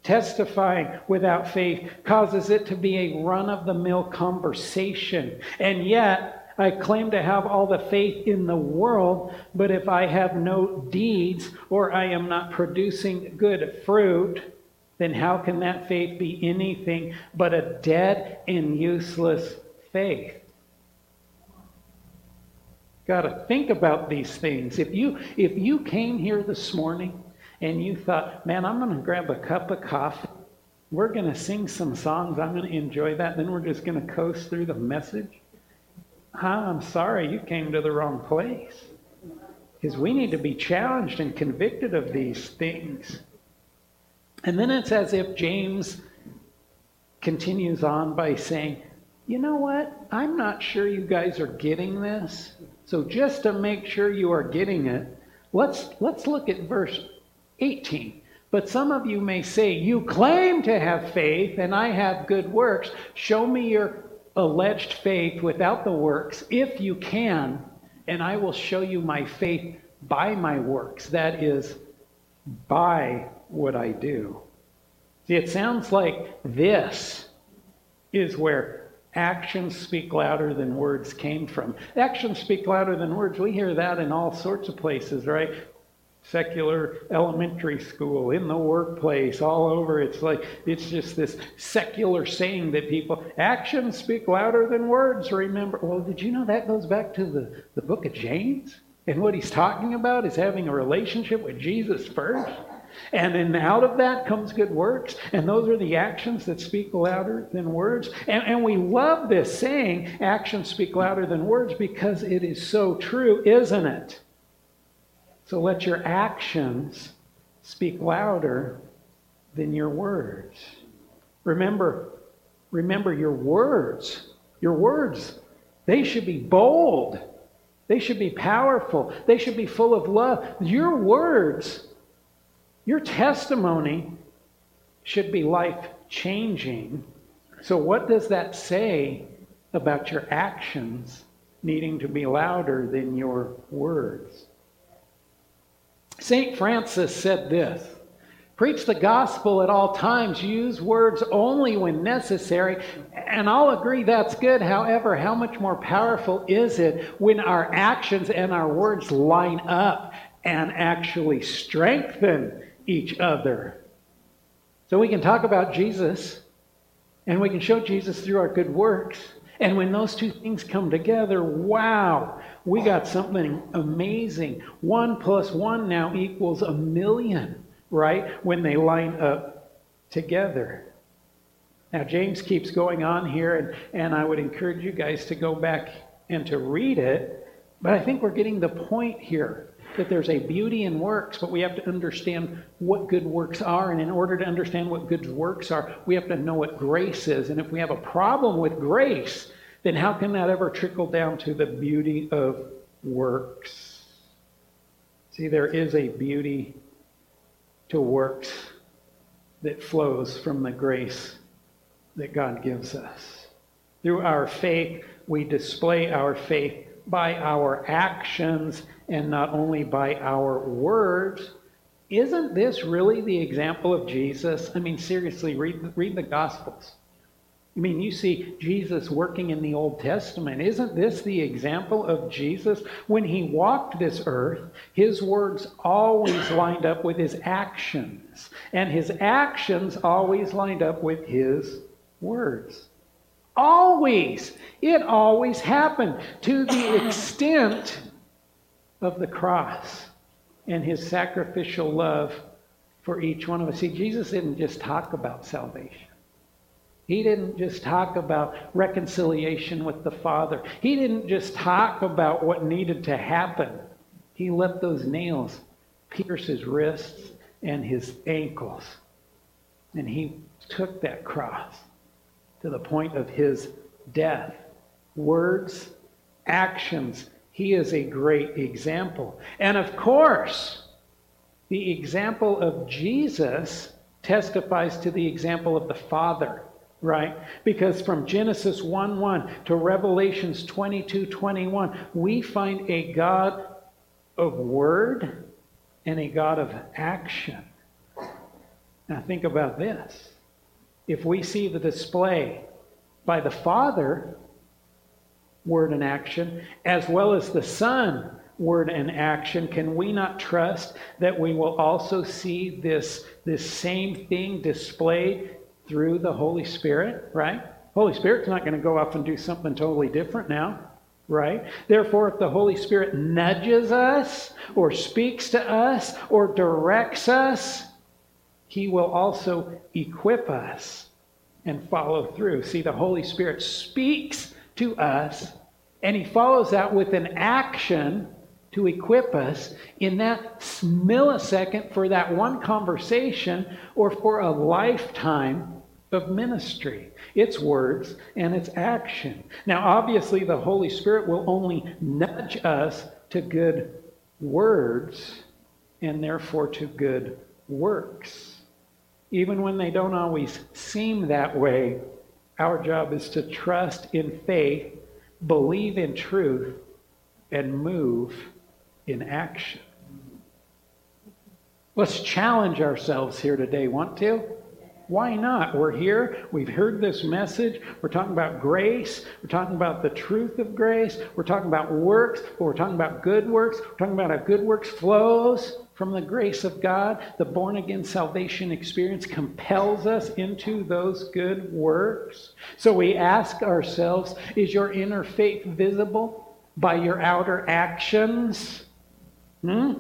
Testifying without faith causes it to be a run of the mill conversation. And yet, I claim to have all the faith in the world, but if I have no deeds or I am not producing good fruit, then how can that faith be anything but a dead and useless faith? Got to think about these things. If you if you came here this morning and you thought, "Man, I'm going to grab a cup of coffee. We're going to sing some songs. I'm going to enjoy that. Then we're just going to coast through the message." I'm sorry, you came to the wrong place. Because we need to be challenged and convicted of these things. And then it's as if James continues on by saying, You know what? I'm not sure you guys are getting this. So just to make sure you are getting it, let's, let's look at verse 18. But some of you may say, You claim to have faith, and I have good works. Show me your alleged faith without the works, if you can, and I will show you my faith by my works. That is, by what I do. See, it sounds like this is where Actions speak louder than words came from. Actions speak louder than words. We hear that in all sorts of places, right? Secular elementary school, in the workplace, all over. It's like, it's just this secular saying that people, actions speak louder than words, remember. Well, did you know that goes back to the, the book of James? And what he's talking about is having a relationship with Jesus first. And then out of that comes good works. And those are the actions that speak louder than words. And, and we love this saying, actions speak louder than words, because it is so true, isn't it? So let your actions speak louder than your words. Remember, remember your words. Your words, they should be bold. They should be powerful. They should be full of love. Your words your testimony should be life changing. So, what does that say about your actions needing to be louder than your words? St. Francis said this Preach the gospel at all times. Use words only when necessary. And I'll agree that's good. However, how much more powerful is it when our actions and our words line up and actually strengthen each other? So we can talk about Jesus and we can show Jesus through our good works. And when those two things come together, wow, we got something amazing. One plus one now equals a million right? When they line up together. Now, James keeps going on here, and, and I would encourage you guys to go back and to read it. But I think we're getting the point here that there's a beauty in works, but we have to understand what good works are. And in order to understand what good works are, we have to know what grace is. And if we have a problem with grace, then how can that ever trickle down to the beauty of works? See, there is a beauty to works that flows from the grace that God gives us. Through our faith, we display our faith by our actions and not only by our words. Isn't this really the example of Jesus? I mean, seriously, read, read the Gospels. I mean, you see Jesus working in the Old Testament. Isn't this the example of Jesus? When he walked this earth, his words always lined up with his actions, and his actions always lined up with his words. Always. It always happened to the extent of the cross and his sacrificial love for each one of us. See, Jesus didn't just talk about salvation. He didn't just talk about reconciliation with the Father. He didn't just talk about what needed to happen. He let those nails pierce his wrists and his ankles. And he took that cross to the point of his death. Words, actions. He is a great example. And of course, the example of Jesus testifies to the example of the Father right? Because from Genesis 1 1 to Revelations 22 21, we find a God of word and a God of action. Now, think about this. If we see the display by the Father, word and action, as well as the Son, word and action, can we not trust that we will also see this, this same thing displayed through the Holy Spirit, right? Holy Spirit's not going to go off and do something totally different now, right? Therefore, if the Holy Spirit nudges us or speaks to us or directs us, he will also equip us and follow through. See, the Holy Spirit speaks to us and he follows that with an action to equip us in that millisecond for that one conversation or for a lifetime of ministry its words and its action. Now, obviously, the Holy Spirit will only nudge us to good words and therefore to good works. Even when they don't always seem that way, our job is to trust in faith, believe in truth, and move in action. Let's challenge ourselves here today. Want to? Why not? We're here. We've heard this message. We're talking about grace. We're talking about the truth of grace. We're talking about works. we're talking about good works. We're talking about how good works flows from the grace of God. The born again salvation experience compels us into those good works. So we ask ourselves is your inner faith visible by your outer actions? Hmm?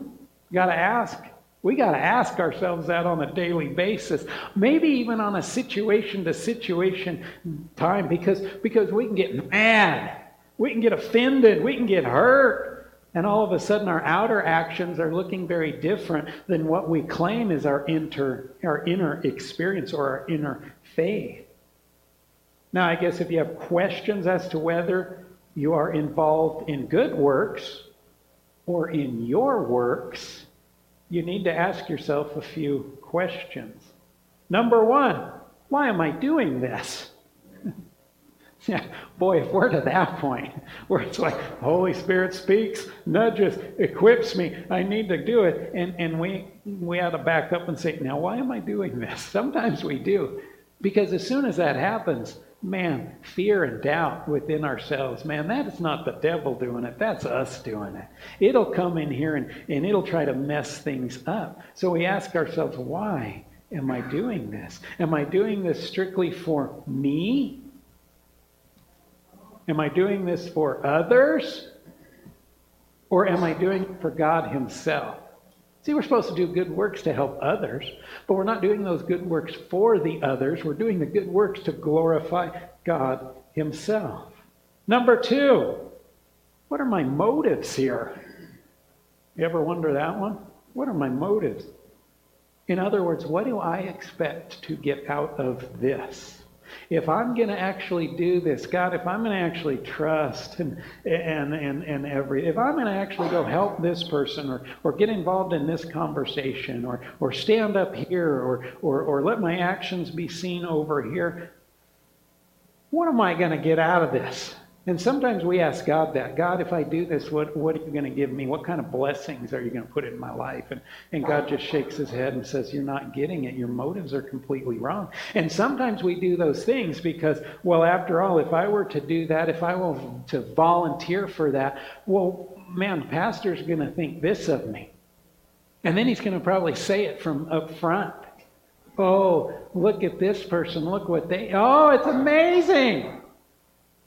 Got to ask. We got to ask ourselves that on a daily basis, maybe even on a situation to situation time, because, because we can get mad, we can get offended, we can get hurt, and all of a sudden our outer actions are looking very different than what we claim is our, inter, our inner experience or our inner faith. Now, I guess if you have questions as to whether you are involved in good works or in your works, you need to ask yourself a few questions. Number one, why am I doing this? Yeah, boy, if we're to that point where it's like Holy Spirit speaks, nudges, equips me, I need to do it, and and we we ought to back up and say, now why am I doing this? *laughs* Sometimes we do, because as soon as that happens, man, fear and doubt within ourselves, man, that is not the devil doing it. That's us doing it. It'll come in here and, and it'll try to mess things up. So we ask ourselves, why am I doing this? Am I doing this strictly for me? Am I doing this for others? Or am I doing it for God Himself? See, we're supposed to do good works to help others, but we're not doing those good works for the others. We're doing the good works to glorify God Himself. Number two, what are my motives here? You ever wonder that one? What are my motives? In other words, what do I expect to get out of this? If I'm going to actually do this, God, if I'm going to actually trust and, and, and, and every, if I'm going to actually go help this person or, or get involved in this conversation or, or stand up here or, or, or let my actions be seen over here, what am I going to get out of this? And sometimes we ask God that God, if I do this, what, what are you going to give me? What kind of blessings are you going to put in my life? And, and God just shakes his head and says, You're not getting it. Your motives are completely wrong. And sometimes we do those things because, well, after all, if I were to do that, if I were to volunteer for that, well, man, pastor's going to think this of me. And then he's going to probably say it from up front. Oh, look at this person. Look what they, oh, it's amazing.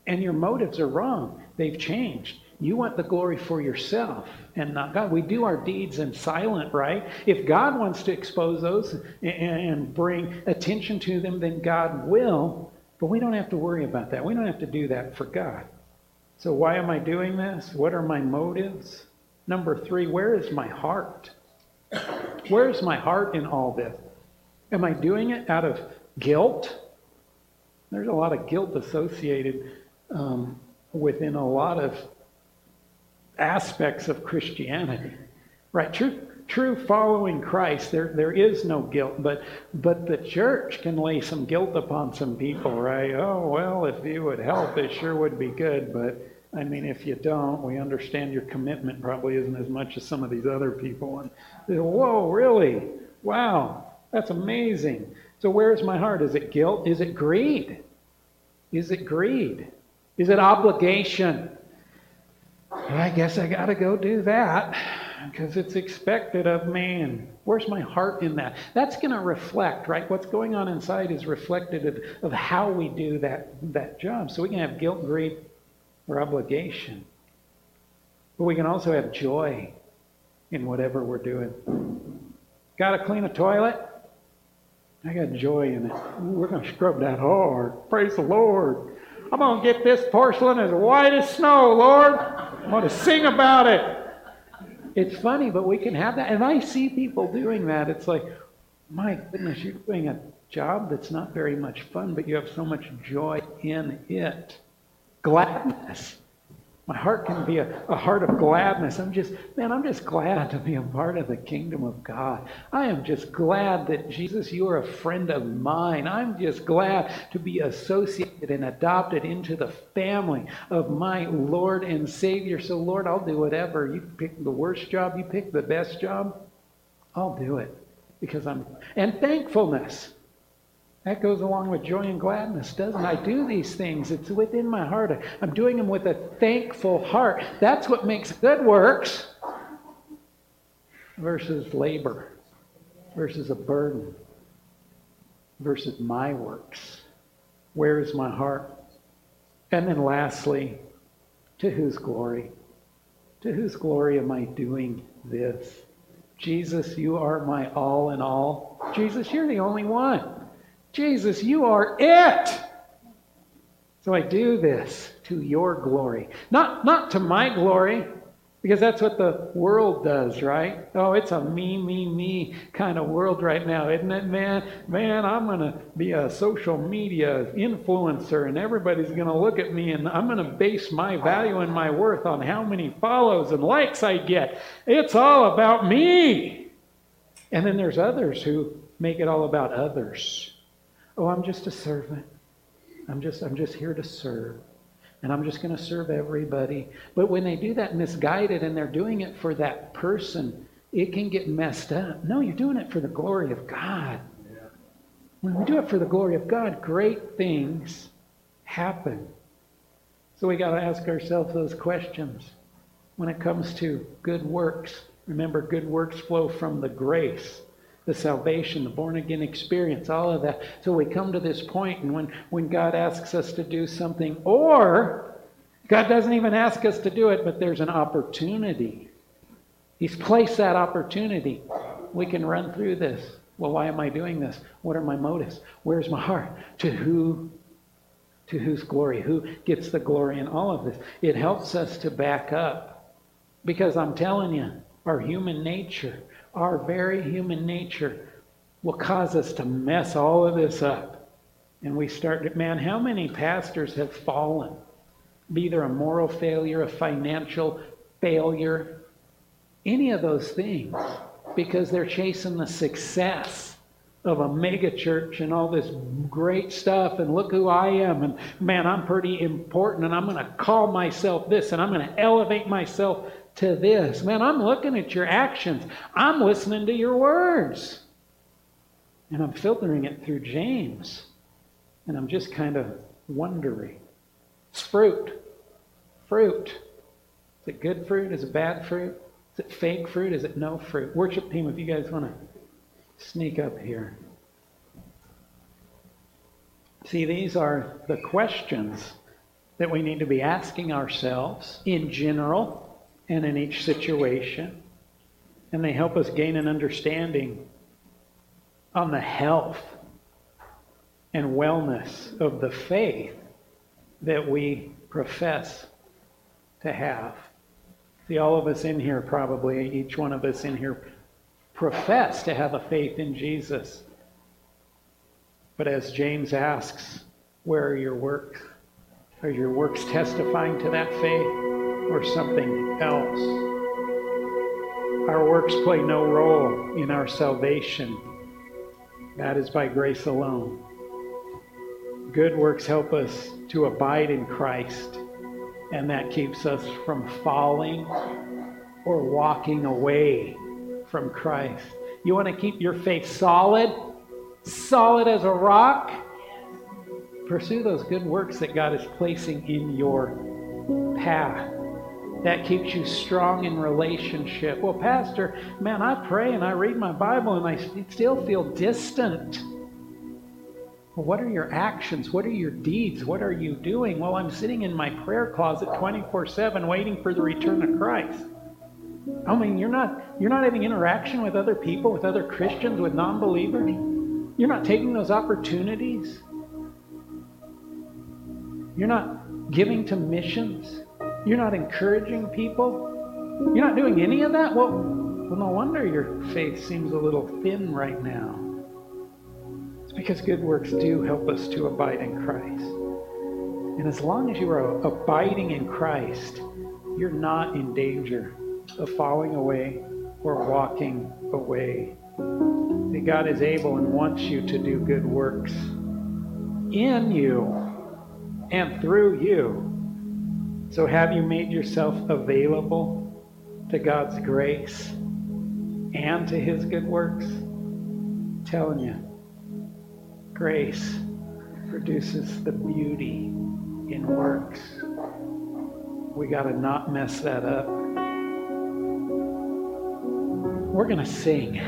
And your motives are wrong. They've changed. You want the glory for yourself and not God. We do our deeds in silent, right? If God wants to expose those and bring attention to them, then God will. But we don't have to worry about that. We don't have to do that for God. So, why am I doing this? What are my motives? Number three, where is my heart? Where is my heart in all this? Am I doing it out of guilt? There's a lot of guilt associated um, within a lot of aspects of Christianity. Right? True, true following Christ, there, there is no guilt, but, but the church can lay some guilt upon some people, right? Oh, well, if you would help, it sure would be good, but I mean, if you don't, we understand your commitment probably isn't as much as some of these other people. And whoa, really? Wow, that's amazing. So, where's my heart? Is it guilt? Is it greed? Is it greed? Is it obligation? I guess I got to go do that because it's expected of me. And where's my heart in that? That's going to reflect, right? What's going on inside is reflected of, of how we do that, that job. So we can have guilt, grief, or obligation. But we can also have joy in whatever we're doing. Got to clean a toilet? I got joy in it. Ooh, we're going to scrub that hard. Praise the Lord. I'm going to get this porcelain as white as snow, Lord. I'm going to sing about it. It's funny, but we can have that. And I see people doing that. It's like, my goodness, you're doing a job that's not very much fun, but you have so much joy in it. Gladness. My heart can be a, a heart of gladness. I'm just, man, I'm just glad to be a part of the kingdom of God. I am just glad that, Jesus, you are a friend of mine. I'm just glad to be associated and adopted into the family of my Lord and Savior. So, Lord, I'll do whatever. You pick the worst job, you pick the best job, I'll do it because I'm, and thankfulness. That goes along with joy and gladness, doesn't it? I do these things. It's within my heart. I'm doing them with a thankful heart. That's what makes good works versus labor, versus a burden, versus my works. Where is my heart? And then lastly, to whose glory? To whose glory am I doing this? Jesus, you are my all in all. Jesus, you're the only one. Jesus, you are it. So I do this to your glory. Not, not to my glory, because that's what the world does, right? Oh, it's a me, me, me kind of world right now, isn't it, man? Man, I'm going to be a social media influencer, and everybody's going to look at me, and I'm going to base my value and my worth on how many follows and likes I get. It's all about me. And then there's others who make it all about others. Oh, I'm just a servant. I'm just I'm just here to serve. And I'm just going to serve everybody. But when they do that misguided and they're doing it for that person, it can get messed up. No, you're doing it for the glory of God. When we do it for the glory of God, great things happen. So we got to ask ourselves those questions. When it comes to good works, remember, good works flow from the grace the salvation, the born again experience, all of that. So we come to this point, and when, when God asks us to do something, or God doesn't even ask us to do it, but there's an opportunity. He's placed that opportunity. We can run through this. Well, why am I doing this? What are my motives? Where's my heart? To who? To whose glory? Who gets the glory in all of this? It helps us to back up. Because I'm telling you, our human nature our very human nature will cause us to mess all of this up. And we start to, man, how many pastors have fallen? Be either a moral failure, a financial failure, any of those things, because they're chasing the success of a mega church and all this great stuff and look who I am and man I'm pretty important and I'm going to call myself this and I'm going to elevate myself to this. Man, I'm looking at your actions. I'm listening to your words. And I'm filtering it through James. And I'm just kind of wondering. It's fruit. Fruit. Is it good fruit? Is it bad fruit? Is it fake fruit? Is it no fruit? Worship team, if you guys want to sneak up here. See, these are the questions that we need to be asking ourselves in general and in each situation. And they help us gain an understanding on the health and wellness of the faith that we profess to have. See, all of us in here, probably each one of us in here, profess to have a faith in Jesus. But as James asks, where are your works? Are your works testifying to that faith? Or something else. Our works play no role in our salvation. That is by grace alone. Good works help us to abide in Christ, and that keeps us from falling or walking away from Christ. You want to keep your faith solid, solid as a rock? Pursue those good works that God is placing in your path that keeps you strong in relationship. Well, Pastor, man, I pray and I read my Bible and I still feel distant. Well, what are your actions? What are your deeds? What are you doing? Well, I'm sitting in my prayer closet 24 7 waiting for the return of Christ. I mean, you're not, you're not having interaction with other people, with other Christians, with non believers. You're not taking those opportunities. You're not giving to missions. You're not encouraging people. You're not doing any of that. Well, well, no wonder your faith seems a little thin right now. It's because good works do help us to abide in Christ. And as long as you are abiding in Christ, you're not in danger of falling away or walking away. That God is able and wants you to do good works in you and through you so, have you made yourself available to God's grace and to His good works? I'm telling you, grace produces the beauty in works. We got to not mess that up. We're going to sing.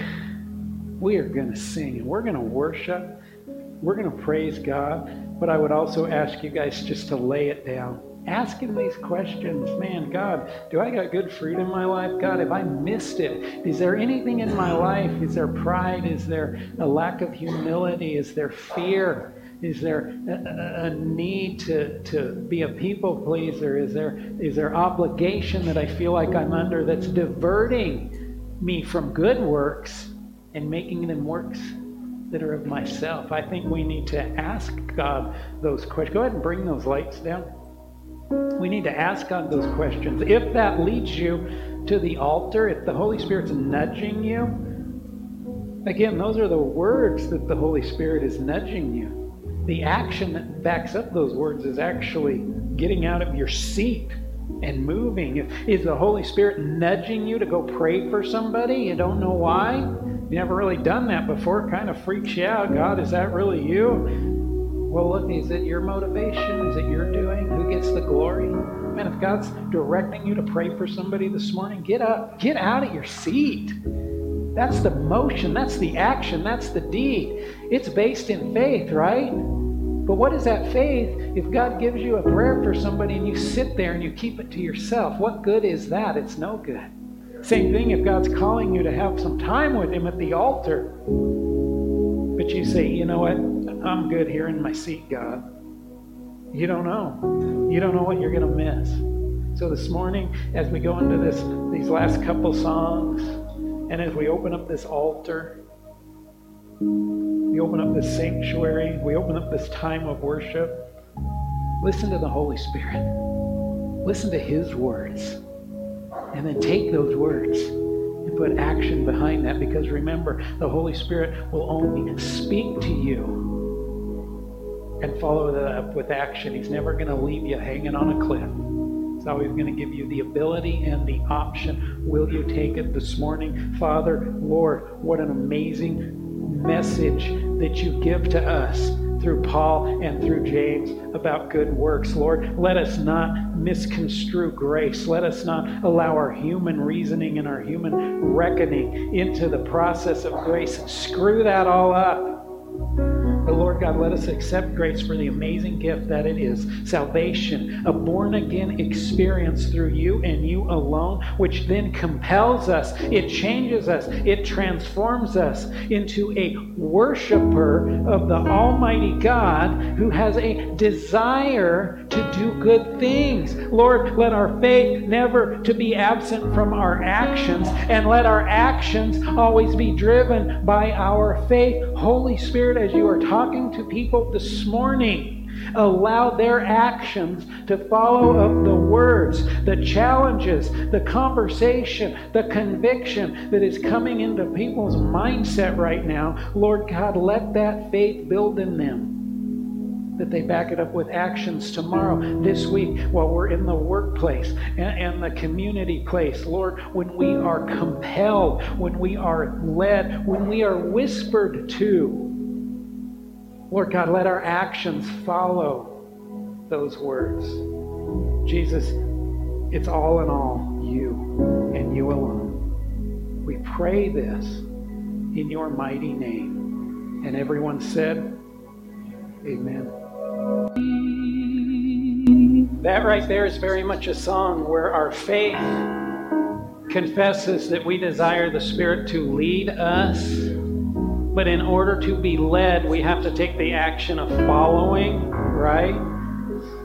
We are going to sing and we're going to worship. We're going to praise God. But I would also ask you guys just to lay it down asking these questions man god do i got good fruit in my life? God have i missed it? Is there anything in my life? Is there pride? Is there a lack of humility? Is there fear? Is there a, a, need to, to be a people pleaser? Is there is there obligation that i feel like i'm under that's diverting me from good works and making them works that are of myself? I think we need to ask god those questions. Go ahead and bring those lights down we need to ask God those questions. If that leads you to the altar, if the Holy Spirit's nudging you, again, those are the words that the Holy Spirit is nudging you. the action that backs up those words is actually getting out of your seat and moving. Is the Holy Spirit nudging you to go pray for somebody? You don't know why? You never really done that before. It kind of freaks you out. God, is that really you? Well, look, is it your motivation? Is it your doing? Who gets the glory? Man, if God's directing you to pray for somebody this morning, get up, get out of your seat. That's the motion, that's the action, that's the deed. It's based in faith, right? But what is that faith if God gives you a prayer for somebody and you sit there and you keep it to yourself? What good is that? It's no good. Same thing if God's calling you to have some time with Him at the altar. But you say, you know what? I'm good here in my seat, God. You don't know. You don't know what you're going to miss. So this morning, as we go into this these last couple songs, and as we open up this altar, we open up this sanctuary, we open up this time of worship, listen to the Holy Spirit. Listen to His words. And then take those words and put action behind that because remember, the Holy Spirit will only speak to you and follow that up with action. He's never going to leave you hanging on a cliff. He's always going to give you the ability and the option. Will you take it this morning? Father, Lord, what an amazing message that you give to us through Paul and through James about good works. Lord, let us not misconstrue grace. Let us not allow our human reasoning and our human reckoning into the process of grace and screw that all up. But Lord God, let us accept grace for the amazing gift that it is salvation, a born again experience through you and you alone, which then compels us, it changes us, it transforms us into a worshiper of the Almighty God who has a desire to do good things. Lord, let our faith never to be absent from our actions, and let our actions always be driven by our faith. Holy Spirit, as you are talking to people this morning. Allow their actions to follow up the words, the challenges, the conversation, the conviction that is coming into people's mindset right now. Lord God, let that faith build in them that they back it up with actions tomorrow, this week, while we're in the workplace and, and, the community place. Lord, when we are compelled, when we are led, when we are whispered to, Lord God, let our actions follow those words. Jesus, it's all in all you and you alone. We pray this in your mighty name. And everyone said, Amen. That right there is very much a song where our faith confesses that we desire the Spirit to lead us but in order to be led, we have to take the action of following, right?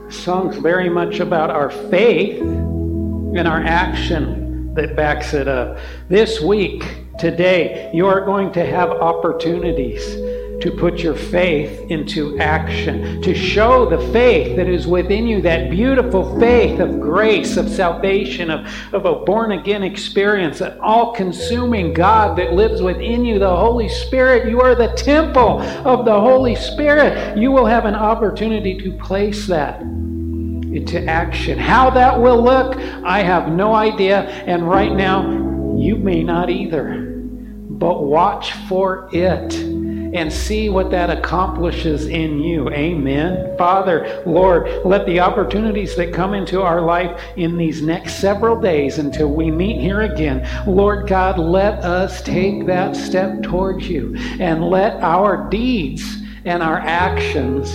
Song's very much about our faith and our action that backs it up. This week, today, you are going to have opportunities to put your faith into action, to show the faith that is within you, that beautiful faith of grace, of salvation, of, of a born again experience, an all consuming God that lives within you, the Holy Spirit. You are the temple of the Holy Spirit. You will have an opportunity to place that into action. How that will look, I have no idea. And right now, you may not either. But watch for it and see what that accomplishes in you. Amen. Father, Lord, let the opportunities that come into our life in these next several days until we meet here again, Lord God, let us take that step towards you and let our deeds and our actions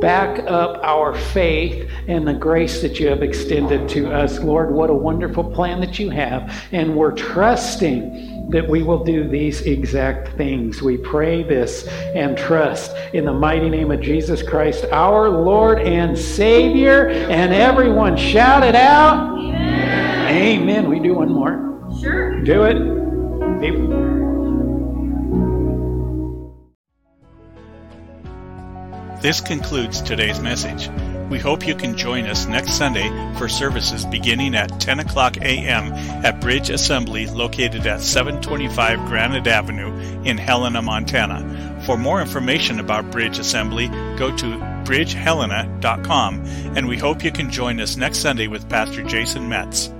back up our faith and the grace that you have extended to us. Lord, what a wonderful plan that you have. And we're trusting that we will do these exact things. We pray this and trust in the mighty name of Jesus Christ, our Lord and Savior. And everyone shout it out. Amen. Amen. We do one more. Sure. Do it. This concludes today's message. We hope you can join us next Sunday for services beginning at 10 o'clock a.m. at Bridge Assembly located at 725 Granite Avenue in Helena, Montana. For more information about Bridge Assembly, go to bridgehelena.com, and we hope you can join us next Sunday with Pastor Jason Metz.